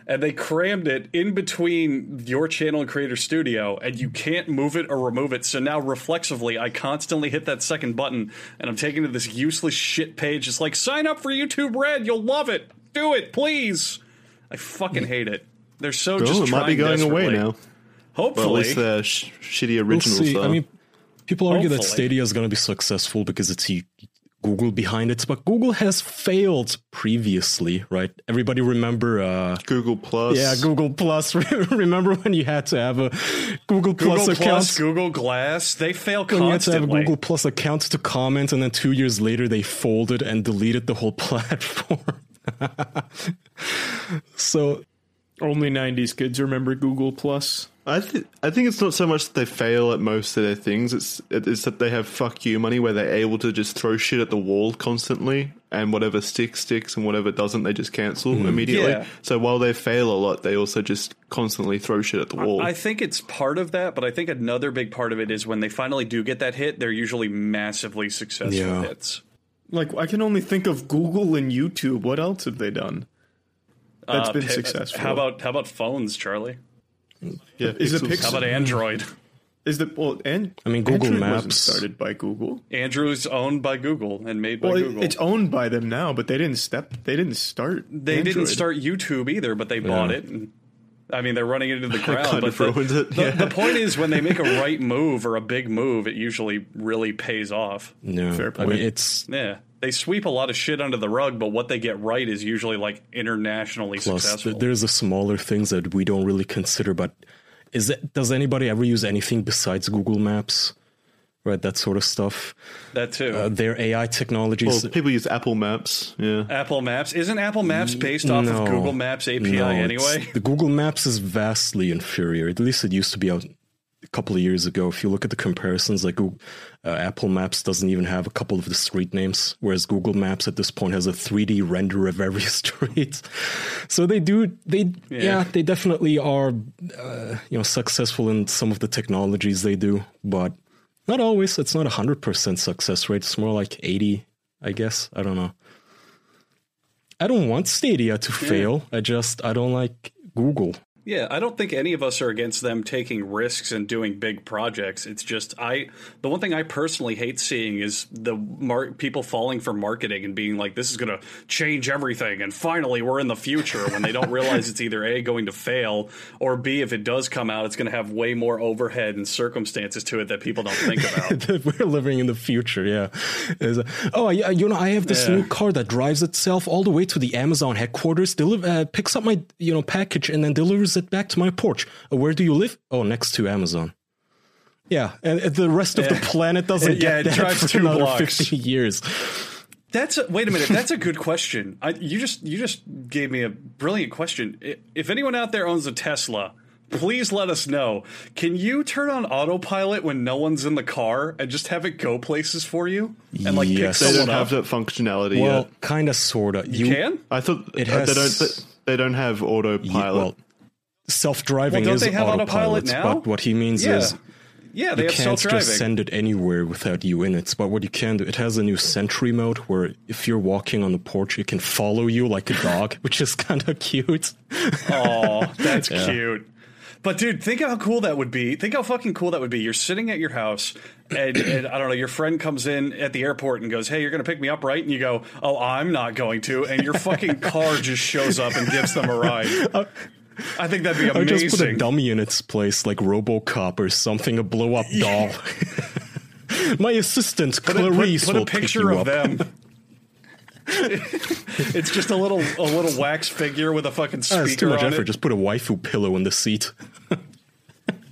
And they crammed it in between your channel and Creator Studio, and you can't move it or remove it. So now, reflexively, I constantly hit that second button, and I'm taken to this useless shit page. It's like, sign up for YouTube Red, you'll love it. Do it, please. I fucking hate it. They're so just Oh, it might be going away desperately. now. Well, at Hopefully, least the sh- shitty We'll see. are. I mean, people argue that Stadia is going to be successful because it's u- Google behind it, but Google has failed previously, right? Everybody remember uh, Google Plus. Yeah, Google Plus. remember when you had to have a Google Plus Google account? Plus, Google Glass, they fail when you had to have a. Google Plus account to comment, and then two years later they folded and deleted the whole platform. so Only 90s kids remember Google Plus. I think I think it's not so much that they fail at most of their things. It's it's that they have fuck you money where they're able to just throw shit at the wall constantly, and whatever sticks sticks, and whatever doesn't, they just cancel hmm. immediately. Yeah. So while they fail a lot, they also just constantly throw shit at the wall. I think it's part of that, but I think another big part of it is when they finally do get that hit, they're usually massively successful Yeah. hits. Like, I can only think of Google and YouTube. What else have they done? That's Uh, been pi- successful. How about how about phones, Charlie? yeah, Is it Pixels. Pixel? How about Android? Is the well? And I mean, Google Android wasn't Maps- started by Google. Android's owned by Google and made by Well, it- Google. it's owned by them now, but they didn't step. They didn't start. they didn't start YouTube either, but they bought it. And, I mean, they're running it into the ground. kind but of the, it, the, yeah. the point is, when they make a right move or a big move, it usually really pays off. no, Fair I mean it's Yeah, they sweep a lot of shit under the rug, but what they get right is usually like internationally plus successful. th- there's the smaller things that we don't really consider. But is it? Does anybody ever use anything besides Google Maps? Right, that sort of stuff. that too. Uh, their AI technologies. Well, people use Apple Maps. Yeah. Apple Maps isn't Apple Maps based off No. of Google Maps API No, anyway? The Google Maps is vastly inferior. At least it used to be out a couple of years ago. If you look at the comparisons, like Google, uh, Apple Maps doesn't even have a couple of the street names, whereas Google Maps at this point has a 3D render of every street. So they do, they yeah, Yeah. they definitely are, uh, you know, successful in some of the technologies they do, but not always. It's not a hundred percent success rate. It's more like eighty, I guess. I don't know. I don't want Stadia to fail. I just I don't like Google. Yeah, I don't think any of us are against them taking risks and doing big projects. It's just I the one thing I personally hate seeing is the mar- people falling for marketing and being like this is going to change everything and finally we're in the future when they don't realize it's either A going to fail or B if it does come out it's going to have way more overhead and circumstances to it that people don't think about. we're living in the future. Yeah. Is, oh, yeah. You know, I have this Yeah. new car that drives itself all the way to the Amazon headquarters, deli- uh, picks up my you know package, and then delivers it back to my porch. Uh, where do you live? Oh, next to Amazon. Yeah, and and the rest of the planet doesn't Yeah, get it that drives for two another blocks. fifty years. That's a, wait a minute. That's a good question. I, you just you just gave me a brilliant question. If anyone out there owns a Tesla, please let us know. Can you turn on autopilot when no one's in the car and just have it go places for you and like Yes. pick They someone don't up? have that functionality Well, yet. kind of, sorta. you can. I thought It has- they don't. They, they don't have autopilot. well, self-driving Well, is they have autopilot, autopilot now? but what he means Yeah. is Yeah, they you have can't just send it anywhere without you in it. But what you can do, it has a new Sentry mode where if you're walking on the porch, it can follow you like a dog, which is kind of cute. Oh, that's cute. But dude, think how cool that would be. Think how fucking cool that would be. You're sitting at your house, and, and I don't know, your friend comes in at the airport and goes, "Hey, you're gonna pick me up, right?" And you go, "Oh, I'm not going to," and your fucking car just shows up and gives them a ride. Uh, I think that'd be amazing. I just put a dummy in its place, like RoboCop or something, a blow up doll. My assistant Put a, put- Clarice put a will pick picture you of up. them. it's just a little a little wax figure with a fucking Ah, it's too much on effort. it. Just put a waifu pillow in the seat.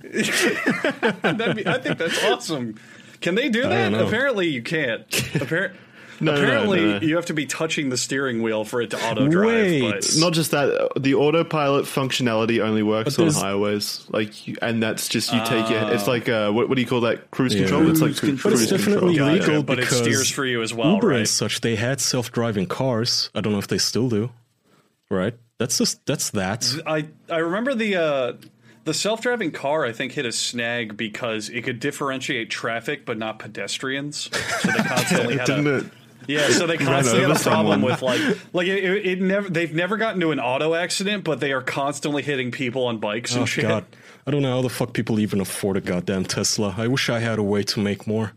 That'd be, I think that's awesome. Can they do that? Apparently, you can't. Appar- No, no, no, apparently, no, no. you have to be touching the steering wheel for it to auto drive. Wait. But Not just that, the autopilot functionality only works on highways. Like, you- and that's just you take it. It's like uh, what, what do you call that? Cruise control. It's like But cruise it's definitely control. legal but it because steers for you as well, Uber right? and such, they had self-driving cars. I don't know if they still do. Right? That's just that's that. I I remember the uh, the self driving car. I think hit a snag because it could differentiate traffic but not pedestrians. So they constantly had Didn't a, it? Yeah, so they constantly have a problem someone. with like like it, it, it never they've never gotten to an auto accident, but they are constantly hitting people on bikes and Oh shit. god. I don't know how the fuck people even afford a goddamn Tesla. I wish I had a way to make more.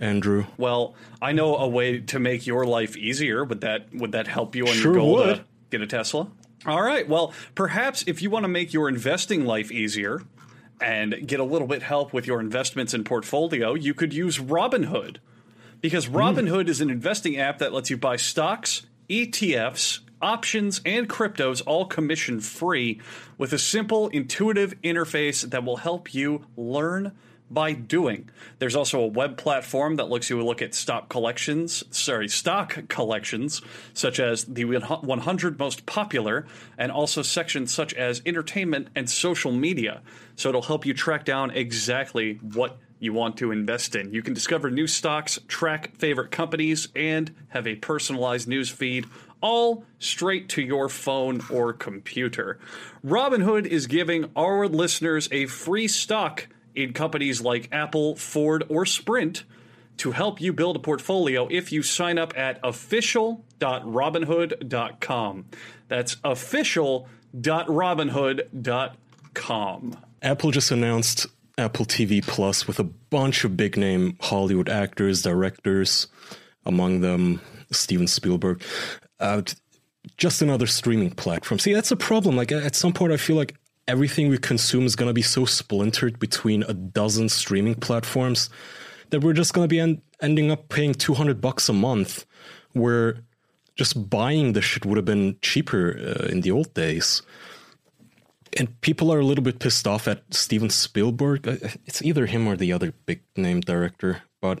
Andrew. Well, I know a way to make your life easier. Would that would that help you on Sure your goal would. to get a Tesla? All right. Well, perhaps if you want to make your investing life easier and get a little bit help with your investments and portfolio, you could use Robinhood. Because hmm. Robinhood is an investing app that lets you buy stocks, ETFs, options, and cryptos all commission free with a simple, intuitive interface that will help you learn by doing. There's also a web platform that lets you look at stock collections, sorry, stock collections, such as the 100 most popular, and also sections such as entertainment and social media. So it'll help you track down exactly what you want to invest in. You can discover new stocks, track favorite companies, and have a personalized news feed all straight to your phone or computer. Robinhood is giving our listeners a free stock in companies like Apple, Ford, or Sprint to help you build a portfolio if you sign up at official.robinhood.com. That's official.robinhood.com. Apple just announced Apple TV Plus with a bunch of big name Hollywood actors, directors, among them Steven Spielberg. Uh, just another streaming platform. See, that's a problem. Like at some point, I feel like everything we consume is going to be so splintered between a dozen streaming platforms that we're just going to be en- ending up paying 200 bucks a month where just buying the shit would have been cheaper uh, in the old days and people are a little bit pissed off at Steven Spielberg. Uh, it's either him or the other big name director, but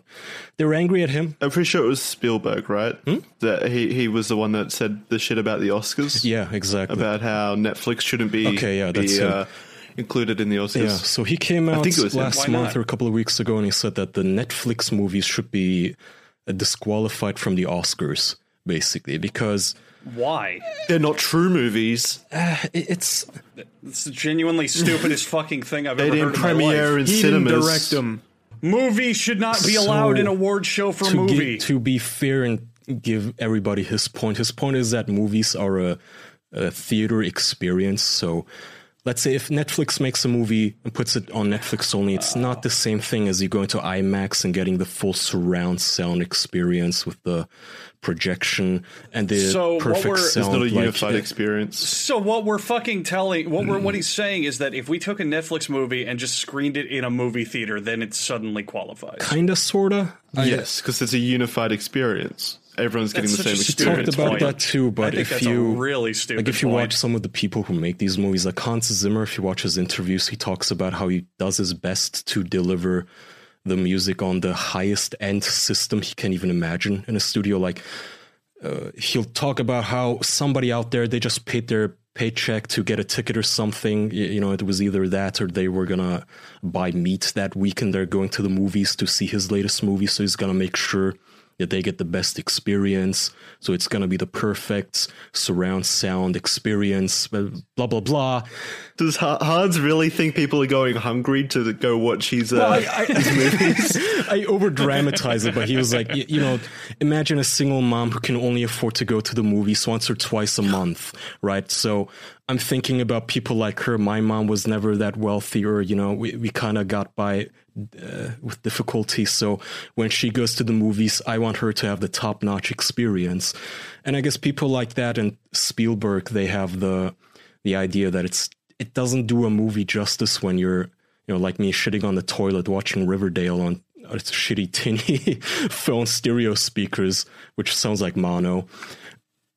they were angry at him. I'm pretty sure it was Spielberg, right? Hmm? That he he was the one that said the shit about the Oscars. Yeah, exactly. About how Netflix shouldn't be okay. Yeah, that's be, uh, included in the Oscars. Yeah, so he came out I think it was last month or a couple of weeks ago, and he said that the Netflix movies should be uh, disqualified from the Oscars, basically, because why? They're not true movies. Uh, it's it's the genuinely stupidest fucking thing I've they ever heard in premiere my life. in he cinemas. Didn't direct them. Movie should not be allowed so, in award show for to movie. Get, to be fair and give everybody his point, his point is that movies are a, a theater experience. So let's say if Netflix makes a movie and puts it on Netflix only, it's uh, not the same thing as you going to IMAX and getting the full surround sound experience with the projection and the so perfect sound. It's not a unified like, experience. So what we're fucking telling, what we're what he's saying is that if we took a Netflix movie and just screened it in a movie theater, then it suddenly qualifies. Kinda, sorta. Yes, because it's a unified experience everyone's getting the same experience. talked about that too, but if you really stupid, like if you point. watch some of the people who make these movies, like Hans Zimmer, if you watch his interviews, he talks about how he does his best to deliver the music on the highest end system he can even imagine in a studio. Like uh, he'll talk about how somebody out there they just paid their paycheck to get a ticket or something. You know, it was either that or they were gonna buy meat that weekend. They're going to the movies to see his latest movie, so he's gonna make sure that they get the best experience. So it's going to be the perfect surround sound experience, blah, blah, blah. Does Hans really think people are going hungry to go watch his, uh, I, I, his movies? I over dramatize it, but he was like, you, you, know, imagine a single mom who can only afford to go to the movies once or twice a month, right? So I'm thinking about people like her. My mom was never that wealthy, or, you know, we, we kind of got by uh, with difficulty. So when she goes to the movies, I want her to have the top notch experience. And I guess people like that and Spielberg, they have the the idea that it's it doesn't do a movie justice when you're you know like me shitting on the toilet watching Riverdale on uh, shitty tinny phone stereo speakers, which sounds like mono.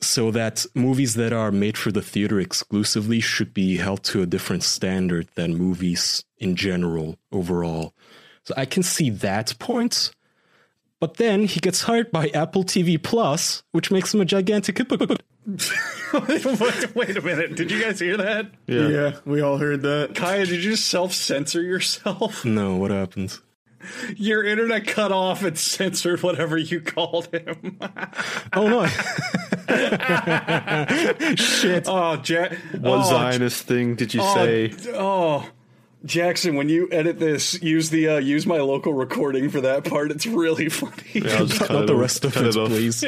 So that movies that are made for the theater exclusively should be held to a different standard than movies in general overall. So I can see that point. But then he gets hired by Apple TV Plus, which makes him a gigantic wait, wait, a minute. Did you guys hear that? Yeah. yeah, we all heard that. Kaya, did you self censor yourself? No, what happened? Your internet cut off and censored whatever you called him. oh no! Shit! Oh, Jack. What oh, Zionist oh, thing did you oh, say? Oh, Jackson, when you edit this, use the uh, use my local recording for that part. It's really funny. Yeah, I'll just cut the rest of it, please.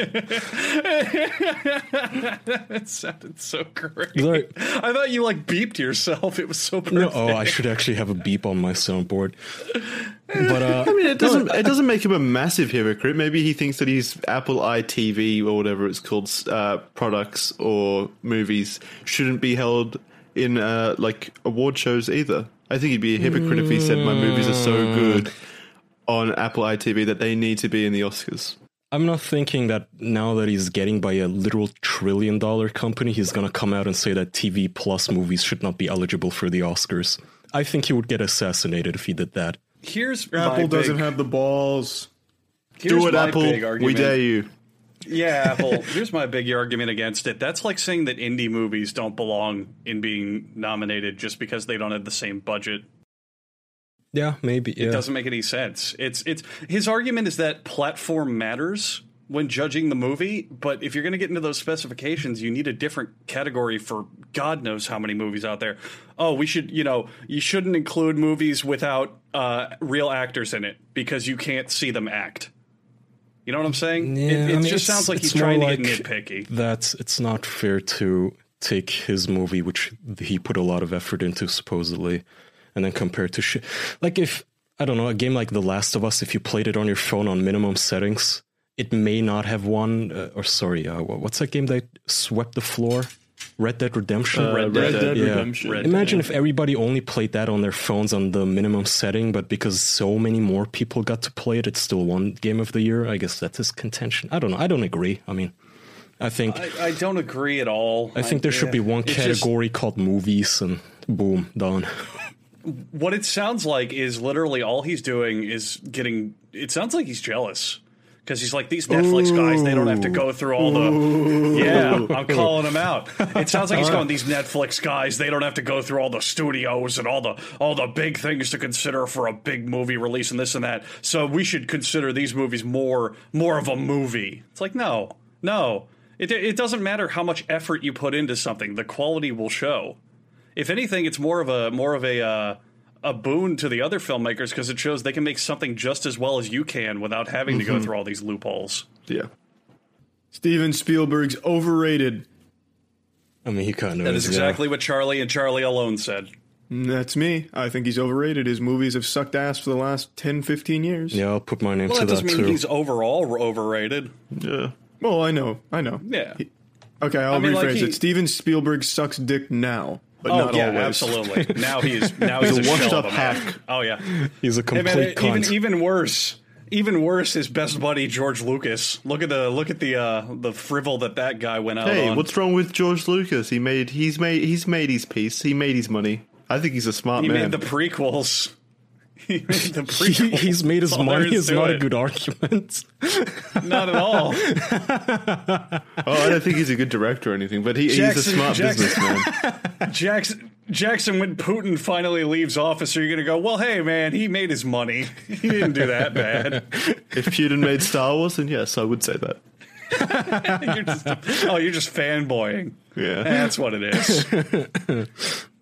it sounded so great. Like, I thought you like beeped yourself. It was so perfect. No, oh, I should actually have a beep on my soundboard. But uh, I mean, it doesn't it doesn't make him a massive hypocrite. Maybe he thinks that his Apple iTV or whatever it's called uh, products or movies shouldn't be held in uh, like award shows either. I think he'd be a hypocrite if he said my movies are so good. on Apple ITV that they need to be in the Oscars. I'm not thinking that now that he's getting by a literal trillion dollar company, he's going to come out and say that TV plus movies should not be eligible for the Oscars. I think he would get assassinated if he did that. Here's Apple doesn't big, have the balls. here's Do it, Apple. We dare you. Yeah, Apple. Here's my big argument against it. That's like saying that indie movies don't belong in being nominated just because they don't have the same budget. Yeah, maybe. Yeah. It doesn't make any sense. It's it's his argument is that platform matters when judging the movie, but if you're going to get into those specifications, you need a different category for God knows how many movies out there. Oh, we should, you know, you shouldn't include movies without uh, real actors in it because you can't see them act. You know what I'm saying? Yeah, it it I mean, just sounds like he's trying to get nitpicky. That it's not fair to take his movie, which he put a lot of effort into, supposedly, and then compare it to shit. Like if I don't know a game like The Last of Us, if you played it on your phone on minimum settings, it may not have won. Uh, or sorry, uh, what's that game that swept the floor? Red Dead Redemption. Uh, Red Red Dead. Dead Yeah. Redemption. Red Imagine if everybody only played that on their phones on the minimum setting, but because so many more people got to play it, it's still one game of the year. I guess that's his contention. I don't know. I don't agree. I mean, I think I, I, I don't agree at all. I think there should be one It's just- category called movies, and boom, done. what it sounds like is literally all he's doing is getting. It sounds like he's jealous because he's like these Netflix guys. They don't have to go through all the. Yeah, I'm calling him out. It sounds like he's going these Netflix guys. They don't have to go through all the studios and all the all the big things to consider for a big movie release and this and that. So we should consider these movies more more of a movie. It's like no, no. It it doesn't matter how much effort you put into something. The quality will show if anything, it's more of a more of a uh, a boon to the other filmmakers because it shows they can make something just as well as you can without having to go through all these loopholes. Yeah. Steven Spielberg's overrated. I mean, he kind of That is exactly what Charlie and Charlie alone said. Mm, That's me. I think he's overrated. His movies have sucked ass for the last 10, 15 years. Yeah, I'll put my name Well, to that doesn't that mean too. he's overall overrated. Yeah. Well, I know. I know. Yeah. Okay, I'll I mean, rephrase like, he- it. Steven Spielberg sucks dick now, but oh not yeah, always. absolutely. Now he's now he's, He's a a, shell washed-up of a man. hack. Oh yeah. He's a Hey, complete man, even even worse. Even worse, his best buddy George Lucas. Look at the look at the uh, the frivol that that guy went out Hey, on. what's wrong with George Lucas? He made he's made he's made his peace. He made his money. I think he's a smart he man. He made the prequels. He made He- he's made his all money is is to not a good argument. Not at all. oh, I don't think he's a good director or anything, but he, he's a smart Jackson- businessman. Jackson Jackson when Putin finally leaves office, are you going to go? Well, hey man, he made his money. He didn't do that bad. if Putin made Star Wars, then yes, I would say that. you're just, oh, you're just fanboying. Yeah. That's what it is. It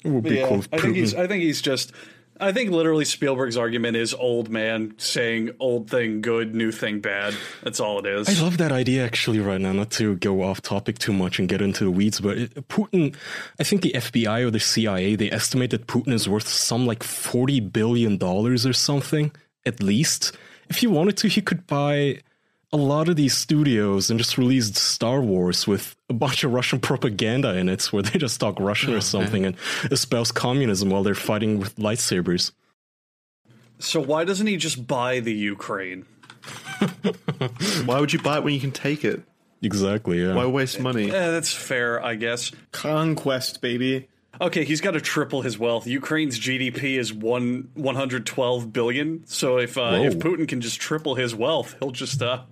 would be Yeah, cool. I think Putin- he's. I think he's just. I think literally Spielberg's argument is old man saying old thing good, new thing bad. That's all it is. I love that idea actually right now, not to go off topic too much and get into the weeds, but Putin, I think the FBI or the CIA, they estimate that Putin is worth some like $40 billion or something, at least. If he wanted to, he could buy a lot of these studios and just released Star Wars with a bunch of Russian propaganda in it, where they just talk Russian or something and espouse communism while they're fighting with lightsabers. so why doesn't he just buy the Ukraine? Why would you buy it when you can take it? Exactly, yeah. Why waste money? Eh, that's fair, I guess. Conquest, baby. Okay, he's got to triple his wealth. Ukraine's GDP is one one hundred twelve billion. So if uh, if Putin can just triple his wealth, he'll just uh,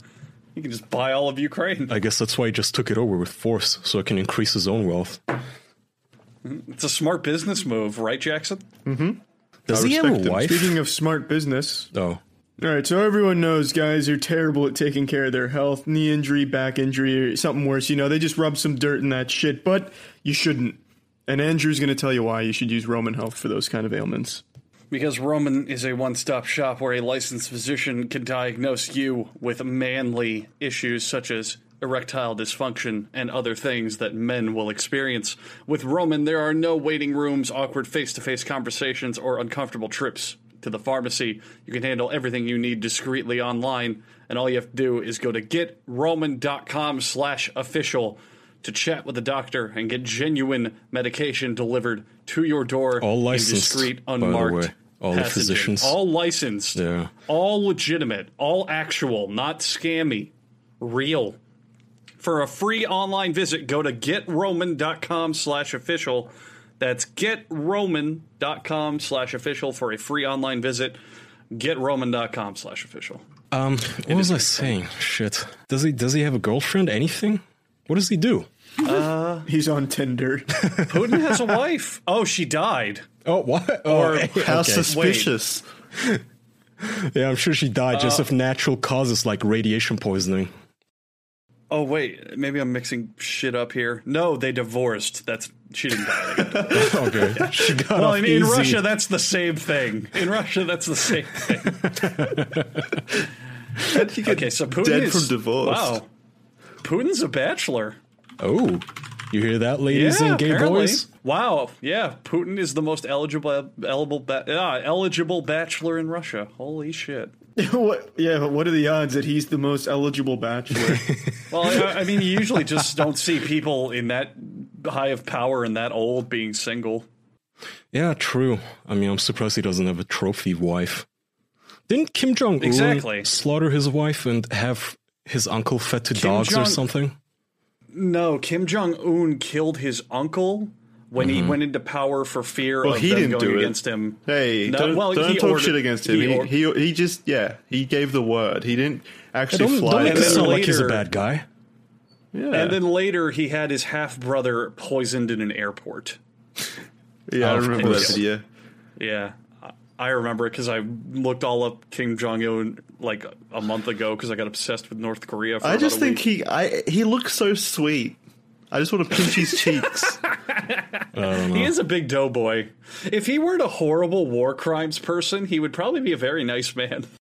he can just buy all of Ukraine. I guess that's why he just took it over with force, so it can increase his own wealth. It's a smart business move, right, Jackson? Mm-hmm. Does I he have a him. wife? Speaking of smart business, Oh. all right, so everyone knows guys are terrible at taking care of their health, knee injury, back injury, or something worse. You know, they just rub some dirt in that shit, but you shouldn't. And Andrew's going to tell you why you should use Roman Health for those kind of ailments. Because Roman is a one stop shop where a licensed physician can diagnose you with manly issues such as erectile dysfunction and other things that men will experience. With Roman, there are no waiting rooms, awkward face to face conversations, or uncomfortable trips to the pharmacy. You can handle everything you need discreetly online, and all you have to do is go to getroman.com slash official to chat with a doctor and get genuine medication delivered to your door All in licensed, discreet, unmarked. All the physicians. all licensed, yeah. all legitimate, all actual, not scammy, real. For a free online visit, go to getroman.com slash official. That's getroman.com slash official for a free online visit. Getroman.com slash official. Um, what was I saying? Shit. Does he does he have a girlfriend? Anything? What does he do? Uh, He's on Tinder. Putin has a wife. Oh, she died. Oh, what? Or- okay. How Okay. suspicious. Yeah, I'm sure she died just Uh, of natural causes like radiation poisoning. Oh wait, maybe I'm mixing shit up here. No, they divorced. That's she didn't die. They got divorced. okay, she got well, off in, in. Russia, that's the same thing. In Russia, that's the same thing. okay, so Putin dead is from divorce? Wow, Putin's a bachelor. Oh, you hear that, ladies yeah, and gay apparently. boys? Wow, yeah, Putin is the most eligible eligible ba- ah, eligible bachelor in Russia. Holy shit. what, yeah, but what are the odds that he's the most eligible bachelor? Well, I, I mean, you usually just don't see people in that high of power and that old being single. Yeah, true. I mean, I'm surprised he doesn't have a trophy wife. Didn't Kim Jong Un Exactly. slaughter his wife and have his uncle fed to Kim dogs or something? No, Kim Jong Un killed his uncle when he Mhm. went into power for fear Well, of he them didn't going do it. against him. Hey, No, don't, well, don't he talk ordered- shit against him. he He, or- he, he just, yeah, he gave the word. He didn't actually don't fly. don't make And it sound like he's a bad guy. yeah, And then later, he had his half brother poisoned in an airport. yeah, I remember that course. video. Yeah, I- I remember it because I looked all up Kim Jong Un like a month ago because I got obsessed with North Korea. For I just think week. he, I, he looks so sweet. I just want to pinch his cheeks. he is a big doughboy. If he weren't a horrible war crimes person, he would probably be a very nice man.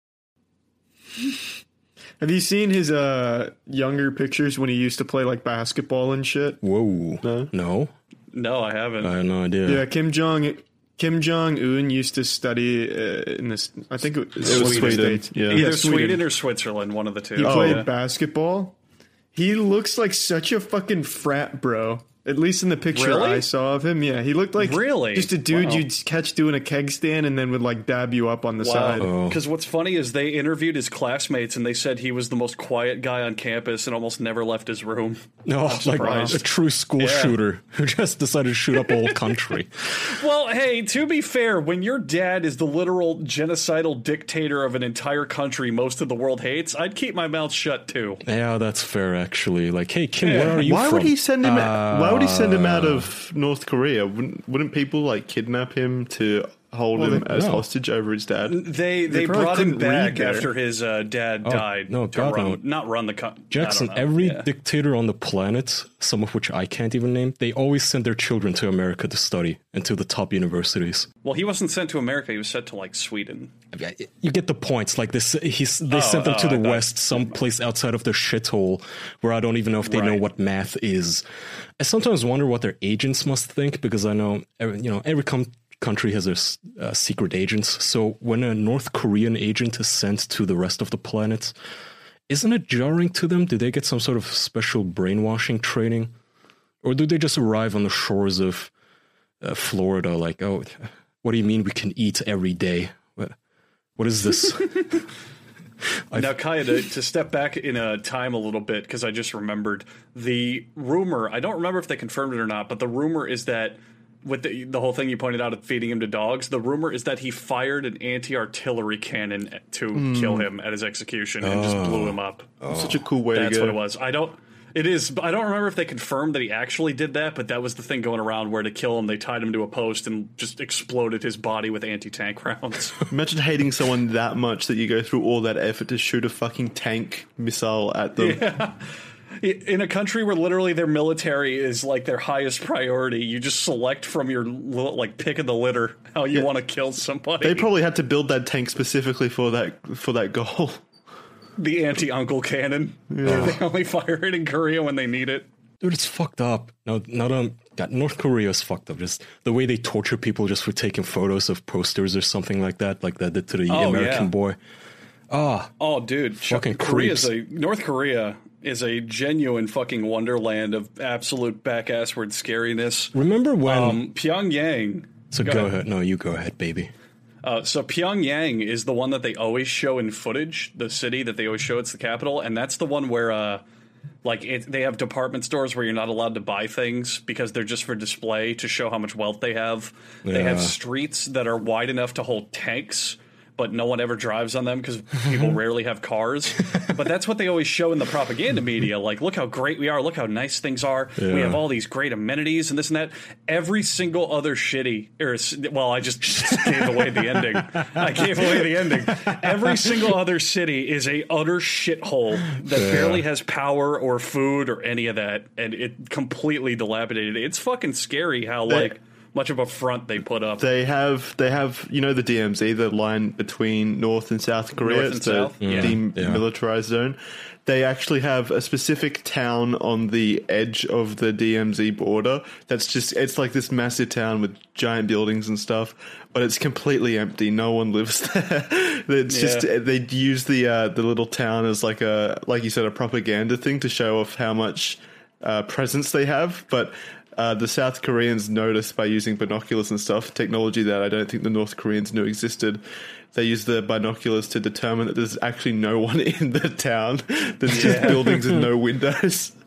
Have you seen his uh younger pictures when he used to play like basketball and shit? Whoa. No. No? No, I haven't. I had no idea. Yeah, Kim Jong Kim Jong Un used to study uh, in this. I think it was, It was Sweden. Sweden, States. yeah. Either Sweden. Sweden or Switzerland, one of the two. He Oh, played yeah. basketball. He looks like such a fucking frat bro. At least in the picture Really? I saw of him, yeah, he looked like Really? just a dude Wow. you'd catch doing a keg stand and then would like dab you up on the side. Oh. Because what's funny is they interviewed his classmates and they said he was the most quiet guy on campus and almost never left his room. Oh, no, like surprised. a true school Yeah. shooter who just decided to shoot up a whole country. Well, hey, to be fair, when your dad is the literal genocidal dictator of an entire country most of the world hates, I'd keep my mouth shut too. Yeah, that's fair actually. Like, hey Kim, where are you Why from? would he send him? why would he send him out Uh, of North Korea? Wouldn't Wouldn't people like kidnap him to hold Well, him they- as no. hostage over his dad? They they, probably brought him back after his uh, dad Oh, died. no, to God, run, no. not run the country. Jackson, every dictator on the planet, some of which I can't even name, they always send their children to America to study and to the top universities. Well, he wasn't sent to America. He was sent to like Sweden. You get the points. Like this, he's they Oh, sent them to oh, the I thought- west, someplace outside of the shithole, where I don't even know if they know what math is. I sometimes wonder what their agents must think because I know every- you know every com- country has their uh, secret agents. So when a North Korean agent is sent to the rest of the planet, isn't it jarring to them? Do they get some sort of special brainwashing training, or do they just arrive on the shores of uh, Florida like, oh, what do you mean we can eat every day? What, what is this? now, Kaya, to, to step back in a time a little bit, because I just remembered the rumor. I don't remember if they confirmed it or not, but the rumor is that with the, the whole thing you pointed out of feeding him to dogs, the rumor is that he fired an anti-artillery cannon to Hmm. kill him at his execution and just blew him up. Such a cool way That's to go. what it was. I don't. It is. I don't remember if they confirmed that he actually did that, but that was the thing going around where to kill him, they tied him to a post and just exploded his body with anti-tank rounds. Imagine hating someone that much that you go through all that effort to shoot a fucking tank missile at them. Yeah. In a country where literally their military is like their highest priority, you just select from your like pick of the litter how you want to kill somebody. They probably had to build that tank specifically for that for that goal. the anti-uncle cannon. They only fire it in Korea when they need it. Dude, it's fucked up. No, not um, God, North Korea is fucked up. Just the way they torture people just for taking photos of posters or something like that, like that did to the Oh, American yeah. boy. Ah, Oh, dude, Fucking Korea's creeps. a North Korea is a genuine fucking wonderland of absolute backassward scariness. remember when? Um, Pyongyang. so go, ahead. No, you go ahead, baby. Uh, so Pyongyang is the one that they always show in footage, the city that they always show it's the capital, and that's the one where uh, like it, they have department stores where you're not allowed to buy things because they're just for display to show how much wealth they have. They have streets that are wide enough to hold tanks. But no one ever drives on them because people rarely have cars. But that's what they always show in the propaganda media. Like, look how great we are. Look how nice things are. We have all these great amenities and this and that. Every single other shitty, or well, I just gave away the ending. I gave away the ending. Every single other city is a utter shithole that Yeah. barely has power or food or any of that, and it completely dilapidated. It's fucking scary how They- like much of a front they put up. They have they have you know the DMZ, the line between North and South Korea, North and it's the South? Yeah. demilitarized zone. They actually have a specific town on the edge of the DMZ border. That's just it's like this massive town with giant buildings and stuff, but it's completely empty. No one lives there. it's just Yeah. they use the uh, the little town as like a like you said a propaganda thing to show off how much uh, presence they have, but. Uh, the South Koreans noticed by using binoculars and stuff, technology that I don't think the North Koreans knew existed. They use the binoculars to determine that there's actually no one in the town. There's just buildings and no windows.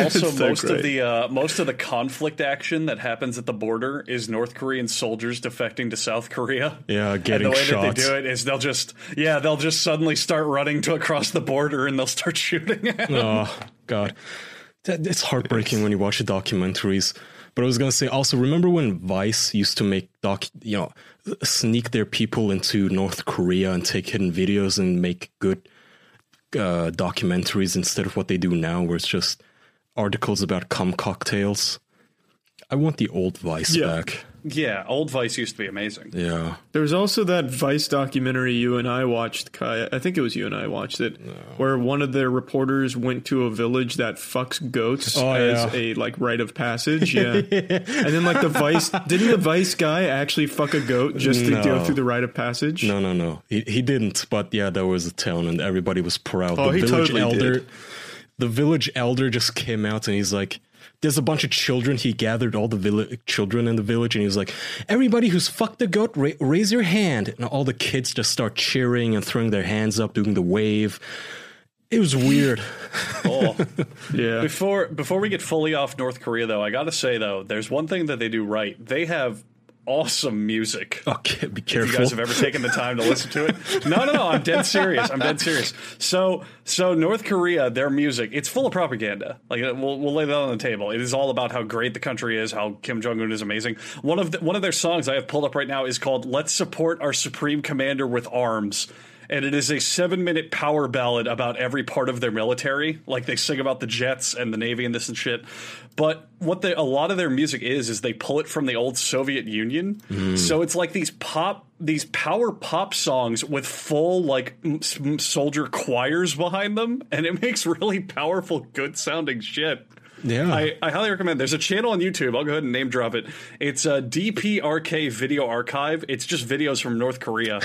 Also, so most great. of the uh, most of the conflict action that happens at the border is North Korean soldiers defecting to South Korea. Yeah, getting shot. and the way shot. that they do it is they'll just yeah they'll just suddenly start running to across the border and they'll start shooting. At 'em. Oh God, That- it's heartbreaking when you watch the documentaries. But I was gonna say also remember when Vice used to make doc, you know, sneak their people into North Korea and take hidden videos and make good uh, documentaries instead of what they do now, where it's just articles about cum cocktails. I want the old Vice Yeah. back. Yeah, old Vice used to be amazing. Yeah. There was also that Vice documentary you and I watched, Kai. I think it was you and I watched it, where one of their reporters went to a village that fucks goats Oh, as yeah. a like rite of passage. Yeah, and then like the Vice didn't the Vice guy actually fuck a goat just to go through the rite of passage? No, no, no. He he didn't. But yeah, there was a town, and everybody was proud. Oh, the he village totally elder, did. the village elder, just came out and he's like, "There's a bunch of children." He gathered all the village children in the village, and he was like, "Everybody who's fucked the goat, ra- raise your hand." And all the kids just start cheering and throwing their hands up, doing the wave. It was weird. Oh. Yeah, Before before we get fully off North Korea, though, I gotta say though, there's one thing that they do right. They have awesome music. Okay, be If careful. you guys have ever taken the time to listen to it. No, no, no. I'm dead serious. I'm dead serious. So, so North Korea, their music, it's full of propaganda. Like uh, we'll we'll lay that on the table. It is all about how great the country is, how Kim Jong Un is amazing. One of the, one of their songs I have pulled up right now is called "Let's Support Our Supreme Commander with Arms." And it is a seven minute power ballad about every part of their military. Like they sing about the jets and the Navy and this and shit. But what they, a lot of their music is, is they pull it from the old Soviet Union. Mm. So it's like these pop, these power pop songs with full like m- soldier choirs behind them. And it makes really powerful, good sounding shit. Yeah. I, I highly recommend. There's a channel on YouTube. I'll go ahead and name drop it. It's uh, a DPRK Video Archive. It's just videos from North Korea.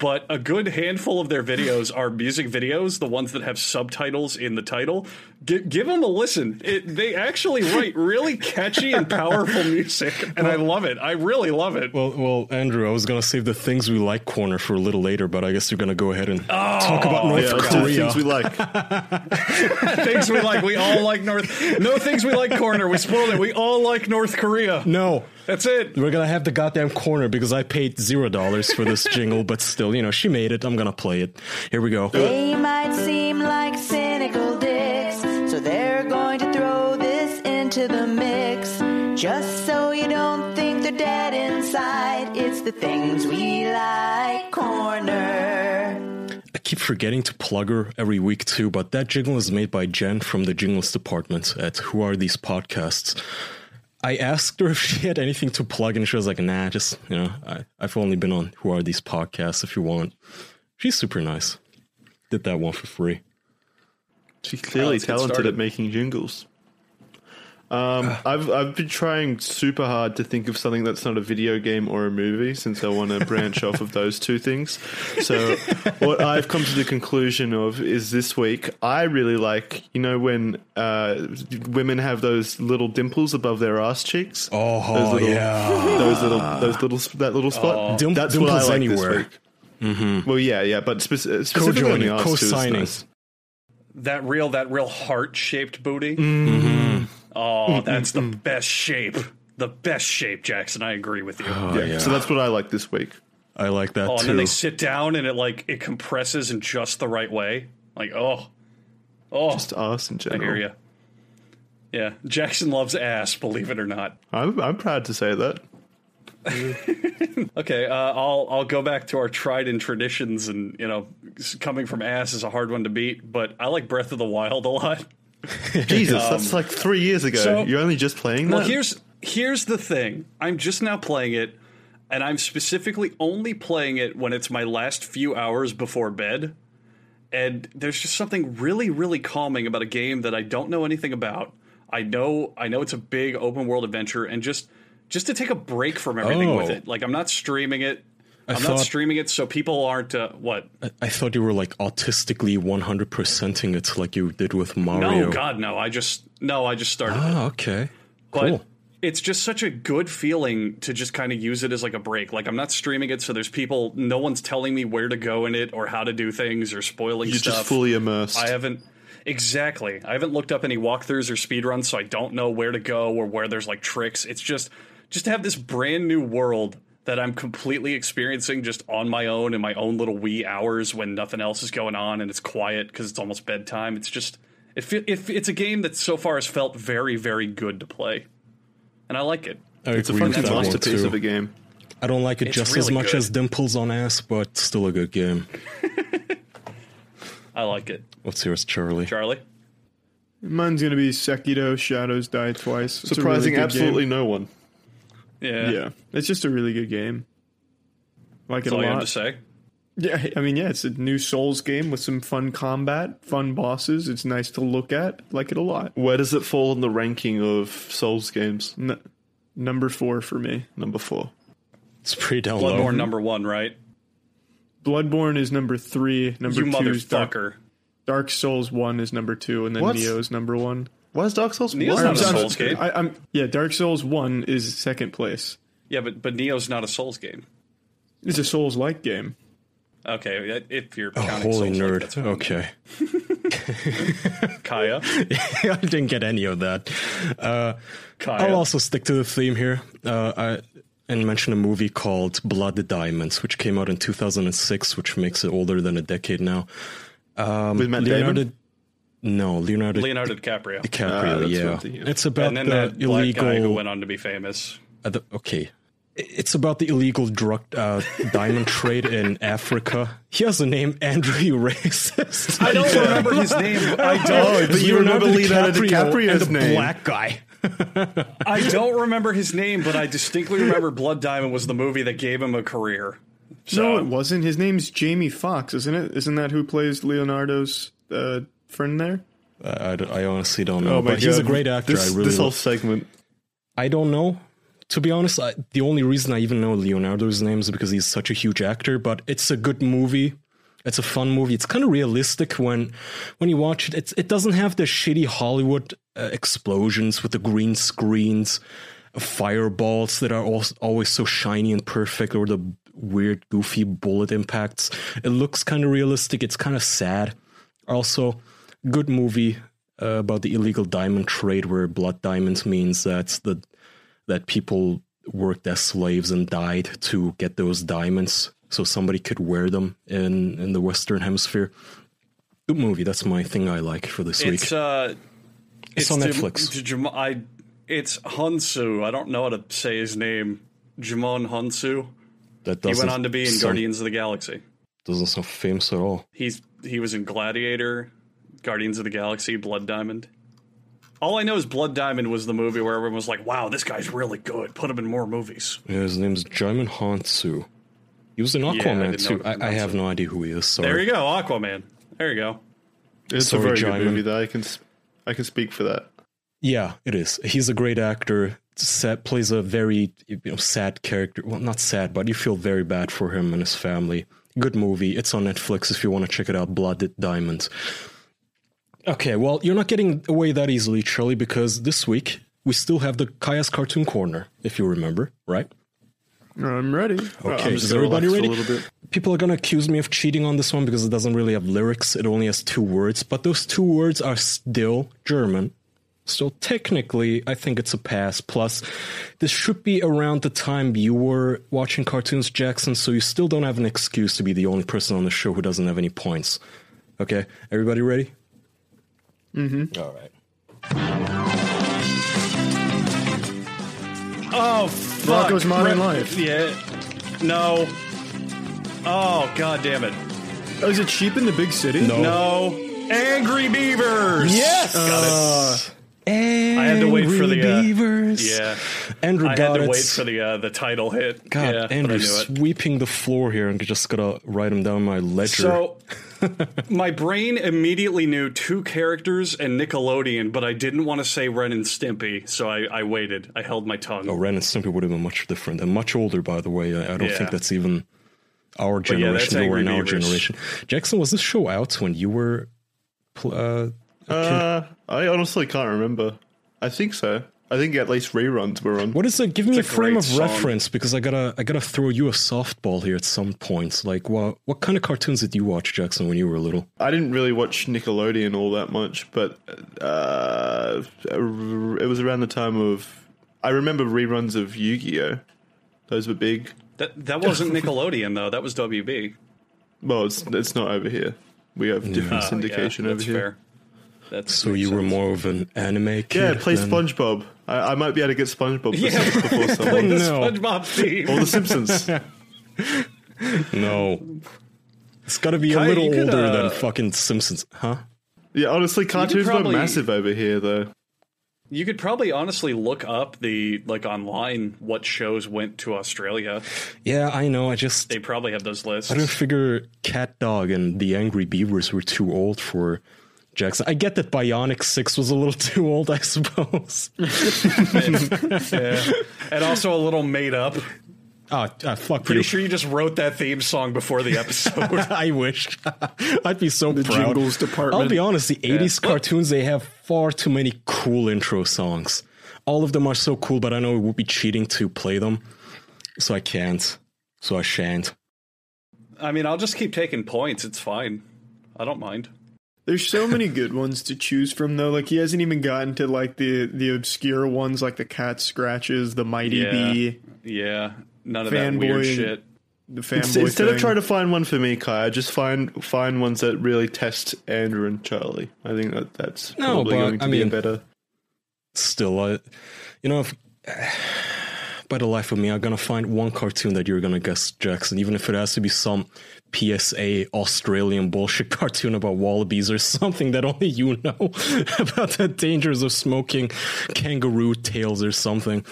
But a good handful of their videos are music videos, the ones that have subtitles in the title. Gi- give them a listen. It, they actually write really catchy and powerful music, and I love it. I really love it. Well, well, Andrew, I was gonna save the things we like corner for a little later, but I guess you're gonna go ahead and oh, talk about North Yeah, Korea. things we like. things we like. We all like North. No things we like corner. We spoiled it. We all like North Korea. no, That's it. we're gonna have the goddamn corner because I paid zero dollars for this jingle, but still, you know, she made it. I'm gonna play it. Here we go. They might seem like cynical dicks, so they're going to throw this into the mix. Just so you don't think they're dead inside, it's the things we like corner. I keep forgetting to plug her every week too, but that jingle is made by Jen from the jingles department at Who Are These Podcasts. I asked her if she had anything to plug, and she was like, "Nah, just you know, I, I've only been on Who Are These Podcasts. If you want, she's super nice. Did that one for free. She's clearly let's talented at making jingles. Um, I've I've been trying super hard to think of something that's not a video game or a movie, since I want to branch off of those two things. So, what I've come to the conclusion of is this week I really like you know when uh, women have those little dimples above their ass cheeks. Oh, those little, yeah. those little those little that little spot. Dim- that's what I like anywhere. this week. Well, yeah, yeah, but speci- specifically on the Co-joining, ass too is co-signing. nice. That real, that real heart shaped booty. Mm-hmm. Oh, mm, mm, that's the mm. best shape. The best shape, Jackson. I agree with you. Oh, yeah. yeah. So that's what I like this week. I like that Oh, and too. then they sit down and it like it compresses in just the right way. Like, oh, oh, Just ass in general. I hear you. Yeah, Jackson loves ass. Believe it or not. I'm I'm proud to say that. Okay, uh, I'll I'll go back to our tried and traditions, and you know, coming from ass is a hard one to beat. But I like Breath of the Wild a lot. Jesus, that's like three years ago. Um, so- You're only just playing that. Well, here's here's the thing. I'm just now playing it, and I'm specifically only playing it when it's my last few hours before bed. And there's just something really, really calming about a game that I don't know anything about. I know, I know it's a big open world adventure, and just just to take a break from everything with Oh. it. Like I'm not streaming it. I I'm thought- not streaming it so people aren't uh, what I, I thought you were like autistically 100%ing it like you did with Mario. no god no i just no i just started it. Ah, okay. but Cool. it's just such a good feeling to just kind of use it as like a break. Like I'm not streaming it, so there's people. No one's telling me where to go in it or how to do things or spoiling You're stuff. just fully immersed. I haven't exactly. I haven't looked up any walkthroughs or speedruns, so I don't know where to go or where there's like tricks. It's just just to have this brand new world that I'm completely experiencing just on my own in my own little wee hours when nothing else is going on and it's quiet because it's almost bedtime. It's just it, fe- it it's a game that so far has felt very very good to play, and I like it. I it's a fun with fucking that masterpiece too. of a game. I don't like it It's just as much good. as Dimples on Ass, but still a good game. I like it. What's yours, Charlie? Charlie. Mine's gonna be Sekiro Shadows Die Twice. It's Surprising really absolutely game. no one. Yeah, Yeah, it's just a really good game. Like that's it all a you have lot. to say. Yeah, I mean, yeah, it's a new Souls game with some fun combat, fun bosses. It's nice to look at. Like it a lot. Where does it fall in the ranking of Souls games? N- number four for me. Number four. It's pretty down low. Bloodborne number one, right? Bloodborne is number three. Number you two is Dark. Dark Souls one is number two, and then What? Nioh is number one. Why is Dark Souls Nioh's one? not a I'm- Souls game. I, I'm yeah. Dark Souls one is second place. Yeah, but but Nioh's not a Souls game. It's a Souls like game. Okay, if you're Oh, counting holy Souls-like, nerd. that's okay. Kaya, I didn't get any of that. Uh, Kaya. I'll also stick to the theme here. Uh, I and mention a movie called Blood Diamonds, which came out in 2006, which makes it older than a decade now. Um, With Matt Leonardo, Damon? No, Leonardo, Leonardo DiCaprio, DiCaprio. that's yeah, the- it's about and then the that black illegal. guy who went on to be famous. uh, the- okay, it's about the illegal drug uh, diamond trade in Africa. He has the name Andrew Racist. I don't remember his name. I don't. but you remember Leonardo DiCaprio's and the name. black guy. I don't remember his name, but I distinctly remember Blood Diamond was the movie that gave him a career. So No, it wasn't. His name's Jamie Foxx, isn't it? Isn't that who plays Leonardo's uh, friend there? I, I- I honestly don't know, Oh my but he's a great actor. This, I really this whole segment. I don't know. To be honest, I, the only reason I even know Leonardo's name is because he's such a huge actor. But it's a good movie. It's a fun movie. It's kind of realistic when when you watch it. It's, it doesn't have the shitty Hollywood uh, explosions with the green screens, fireballs that are al- always so shiny and perfect, or the weird, goofy bullet impacts. It looks kind of realistic. It's kind of sad. Also, good movie uh, about the illegal diamond trade, where blood diamonds means that the that people worked as slaves and died to get those diamonds, so somebody could wear them in in the Western Hemisphere. Good movie. That's my thing I like for this week. it's uh, It's on Jam- Netflix. to Jam- I, it's Hounsou. I don't know how to say his name. Djimon Hounsou. that He went on to be in sound- Guardians of the Galaxy. Doesn't sound famous at all. He's he was in Gladiator, Guardians of the Galaxy, Blood Diamond. All I know is Blood Diamond was the movie where everyone was like, "Wow, this guy's really good. Put him in more movies." Yeah, his name's Djimon Hounsou. He was in Aquaman didn't know too. I, I have no idea who he is. Sorry. There you go, Aquaman. There you go. It's Sorry, a very Jaimin. good movie that I can I can speak for that. Yeah, it is. He's a great actor. Sad, plays a very you know, sad character. Well, not sad, but you feel very bad for him and his family. Good movie. It's on Netflix if you want to check it out. Blooded Diamonds. Okay, well, you're not getting away that easily, Charlie, because this week we still have the Kaya's Cartoon Corner, if you remember, right? I'm ready. Okay, I'm is everybody ready? a little bit. People are going to accuse me of cheating on this one because it doesn't really have lyrics. It only has two words, but those two words are still German. So technically, I think it's a pass. Plus, this should be around the time you were watching cartoons, Jackson, so you still don't have an excuse to be the only person on the show who doesn't have any points. Okay, everybody ready? Mm-hmm. All right. Oh, fuck. Rocko's Modern Re- Life. Yeah. No. Oh, god damn it. Oh, is it cheap in the big city? No. Angry Beavers. Yes! Got it. I had to wait for the uh, Beavers. Yeah. Andrew I got had to it. wait for the uh, the title hit. God, yeah, Andrew sweeping the floor here and just gotta write them down my ledger. So, my brain immediately knew two characters and Nickelodeon, but I didn't want to say Ren and Stimpy, so I, I waited. I held my tongue. Oh, Ren and Stimpy would have been much different and much older, by the way. I, I don't Yeah. think that's even our But yeah, generation. or in our generation. Jackson, was this show out when you were? Pl- uh, Uh, I honestly can't remember. I think so. I think at least reruns were on. what is it? Give me a, It's a frame of song. reference because I gotta, I gotta throw you a softball here at some points. Like, what, what kind of cartoons did you watch, Jackson, when you were little? I didn't really watch Nickelodeon all that much, but uh, it was around the time of. I remember reruns of Yu Gi Oh! Those were big. That that wasn't Nickelodeon though. That was WB. Well, it's it's not over here. We have different Oh, syndication yeah, over that's here. fair. That's So you were more of an anime kid. Yeah, play than- SpongeBob. I, I might be able to get SpongeBob Yeah, before play someone. the no. SpongeBob theme. Or The Simpsons. No, it's got to be a little could, older uh, than fucking Simpsons, huh? yeah, honestly, cartoons probably- were massive over here, though. You could probably honestly look up the like online what shows went to Australia. Yeah, I know. I just They probably have those lists. I don't figure Cat Dog and the Angry Beavers were too old for Jackson. I get that Bionic Six was a little too old, I suppose. yeah. And also a little made up. Ah, ah, fuck Pretty you. sure you just wrote that theme song before the episode. I wish. I'd be so The proud. jingles department. I'll be honest, the 80s cartoons, they have far too many cool intro songs. All of them are so cool, but I know it would be cheating to play them. So I can't. So I shan't. I mean, I'll just keep taking points. It's fine. I don't mind. There's so many good ones to choose from, though. Like he hasn't even gotten to like the the obscure ones, like the cat scratches, the mighty Yeah. B, Yeah. None of that weird Fanboy. shit. the fanboy. Instead of thing. trying to find one for me, Kai, just find find ones that really test Andrew and Charlie. I think that that's No, probably but, going to I be a mean- better. Still, I, you know, if, by the life of me, I'm gonna find one cartoon that you're gonna guess, Jackson, even if it has to be some PSA Australian bullshit cartoon about wallabies or something that only you know about the dangers of smoking kangaroo tails or something.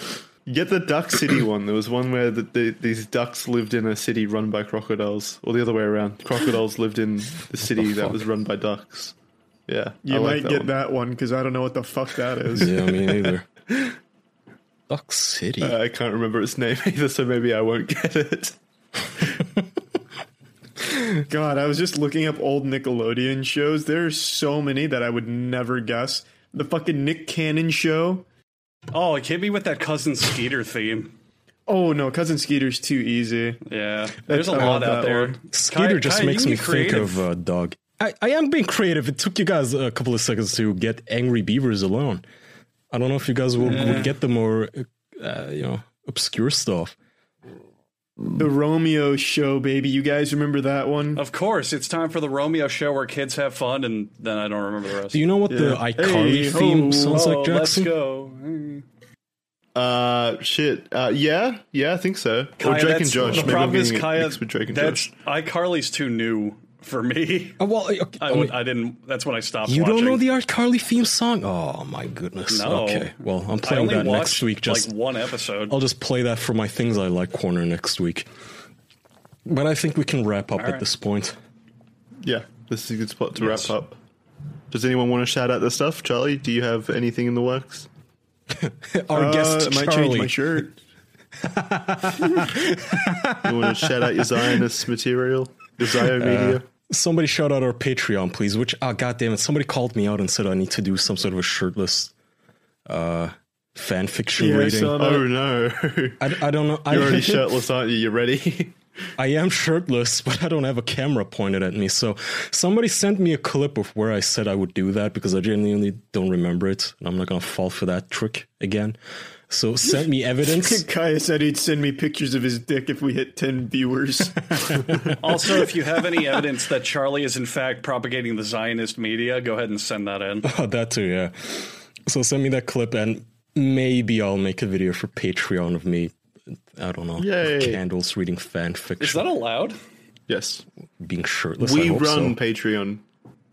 Get the Duck City one. There was one where the, the, these ducks lived in a city run by crocodiles, or the other way around. Crocodiles lived in the city that was run by ducks. Yeah, You I like might that get one. that one because I don't know what the fuck that is. Yeah, me neither. Duck City. Uh, I can't remember its name either, so maybe I won't get it. God, I was just looking up old Nickelodeon shows. There are so many that I would never guess. The fucking Nick Cannon show. Oh, it can't be with that cousin Skeeter theme. Oh no, Cousin Skeeter's too easy. Yeah, there's a lot love out there. one. Skeeter Kai- just Kai, makes me be think of uh, Dog. I, I am being creative. It took you guys a couple of seconds to get Angry Beavers alone. I don't know if you guys will, would get the more, uh, you know, obscure stuff. The Romeo show, baby. You guys remember that one? Of course, it's time for the Romeo show where kids have fun, and then I don't remember the rest. Do you know what the iCarly Hey, theme ho, sounds oh, like, Jackson? let's go. Hey. Uh, shit. Uh, yeah, yeah, I think so. or Kaya, Drake and Josh. The Maybe I'm problem is, Kaya, with Drake and that's Josh. iCarly's too new for me. Uh, well, okay, I, I would, I didn't. That's when I stopped. you watching. don't know the Carly theme song? Oh my goodness. No. Okay, well, I'm playing only that next week. Just like one episode. I'll just play that for my things I like corner next week. But I think we can wrap up All at right. this point. Yeah, this is a good spot to Yes. wrap up. Does anyone want to shout out the stuff? Charlie, do you have anything in the works? Our Uh, guest it might Charlie. change my shirt. You want to shout out your Zionist material? The Zio media? Somebody shout out our Patreon, please. Which, ah, goddamn it, somebody called me out and said I need to do some sort of a shirtless uh, fan fiction Yeah, I rating. saw that. Oh no. I, I don't know. I, You're already shirtless, aren't you? You ready? I am shirtless, but I don't have a camera pointed at me. So somebody sent me a clip of where I said I would do that because I genuinely don't remember it, and I'm not gonna fall for that trick again. So send me evidence. Kaya said he'd send me pictures of his dick if we hit 10 viewers. Also, if you have any evidence that Charlie is in fact propagating the Zionist media, go ahead and send that in. Oh, that too, yeah. So send me that clip, and maybe I'll make a video for Patreon of me. I don't know. Yay. Candles reading fan fiction. Is that allowed? yes. being shirtless? I We hope run so. Patreon.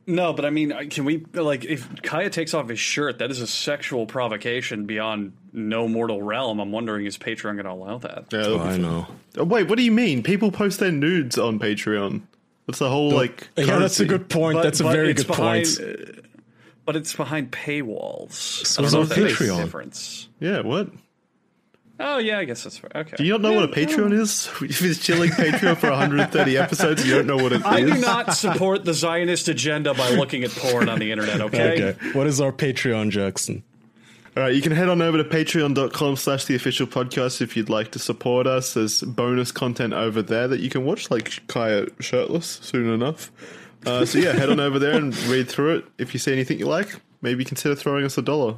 No, but I mean, can we like if Kaya takes off his shirt, that is a sexual provocation beyond no mortal realm. I'm wondering is Patreon going to allow that? Yeah, Oh, that'll I know. Oh, wait, what do you mean? People post their nudes on Patreon. That's the whole like. Yeah, that's a good point. But- that's a very good behind, point. uh, but it's behind paywalls. So I don't know if that makes a Patreon. difference. Yeah, what? Oh yeah, I guess that's right. Okay. Do you not know what a Patreon is? If it's chilling Patreon for 130 episodes, you don't know what it is. I do not support the Zionist agenda by looking at porn on the internet. Okay. Okay. What is our Patreon, Jackson? All right, you can head on over to patreon.com slash the official podcast if you'd like to support us. There's bonus content over there that you can watch, like Kaya shirtless soon enough. Uh, so yeah, head on over there and read through it. If you see anything you like, maybe consider throwing us a dollar.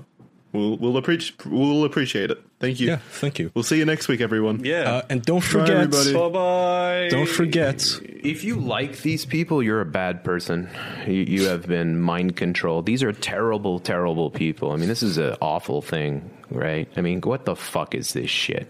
We'll we'll appreciate we'll appreciate it. Thank you. Yeah, thank you. We'll see you next week, everyone. Yeah. Uh, and don't forget, bye bye. don't forget, If you like these people, you're a bad person. You, you have been mind controlled. These are terrible, terrible people. I mean, this is an awful thing, right? I mean, what the fuck is this shit?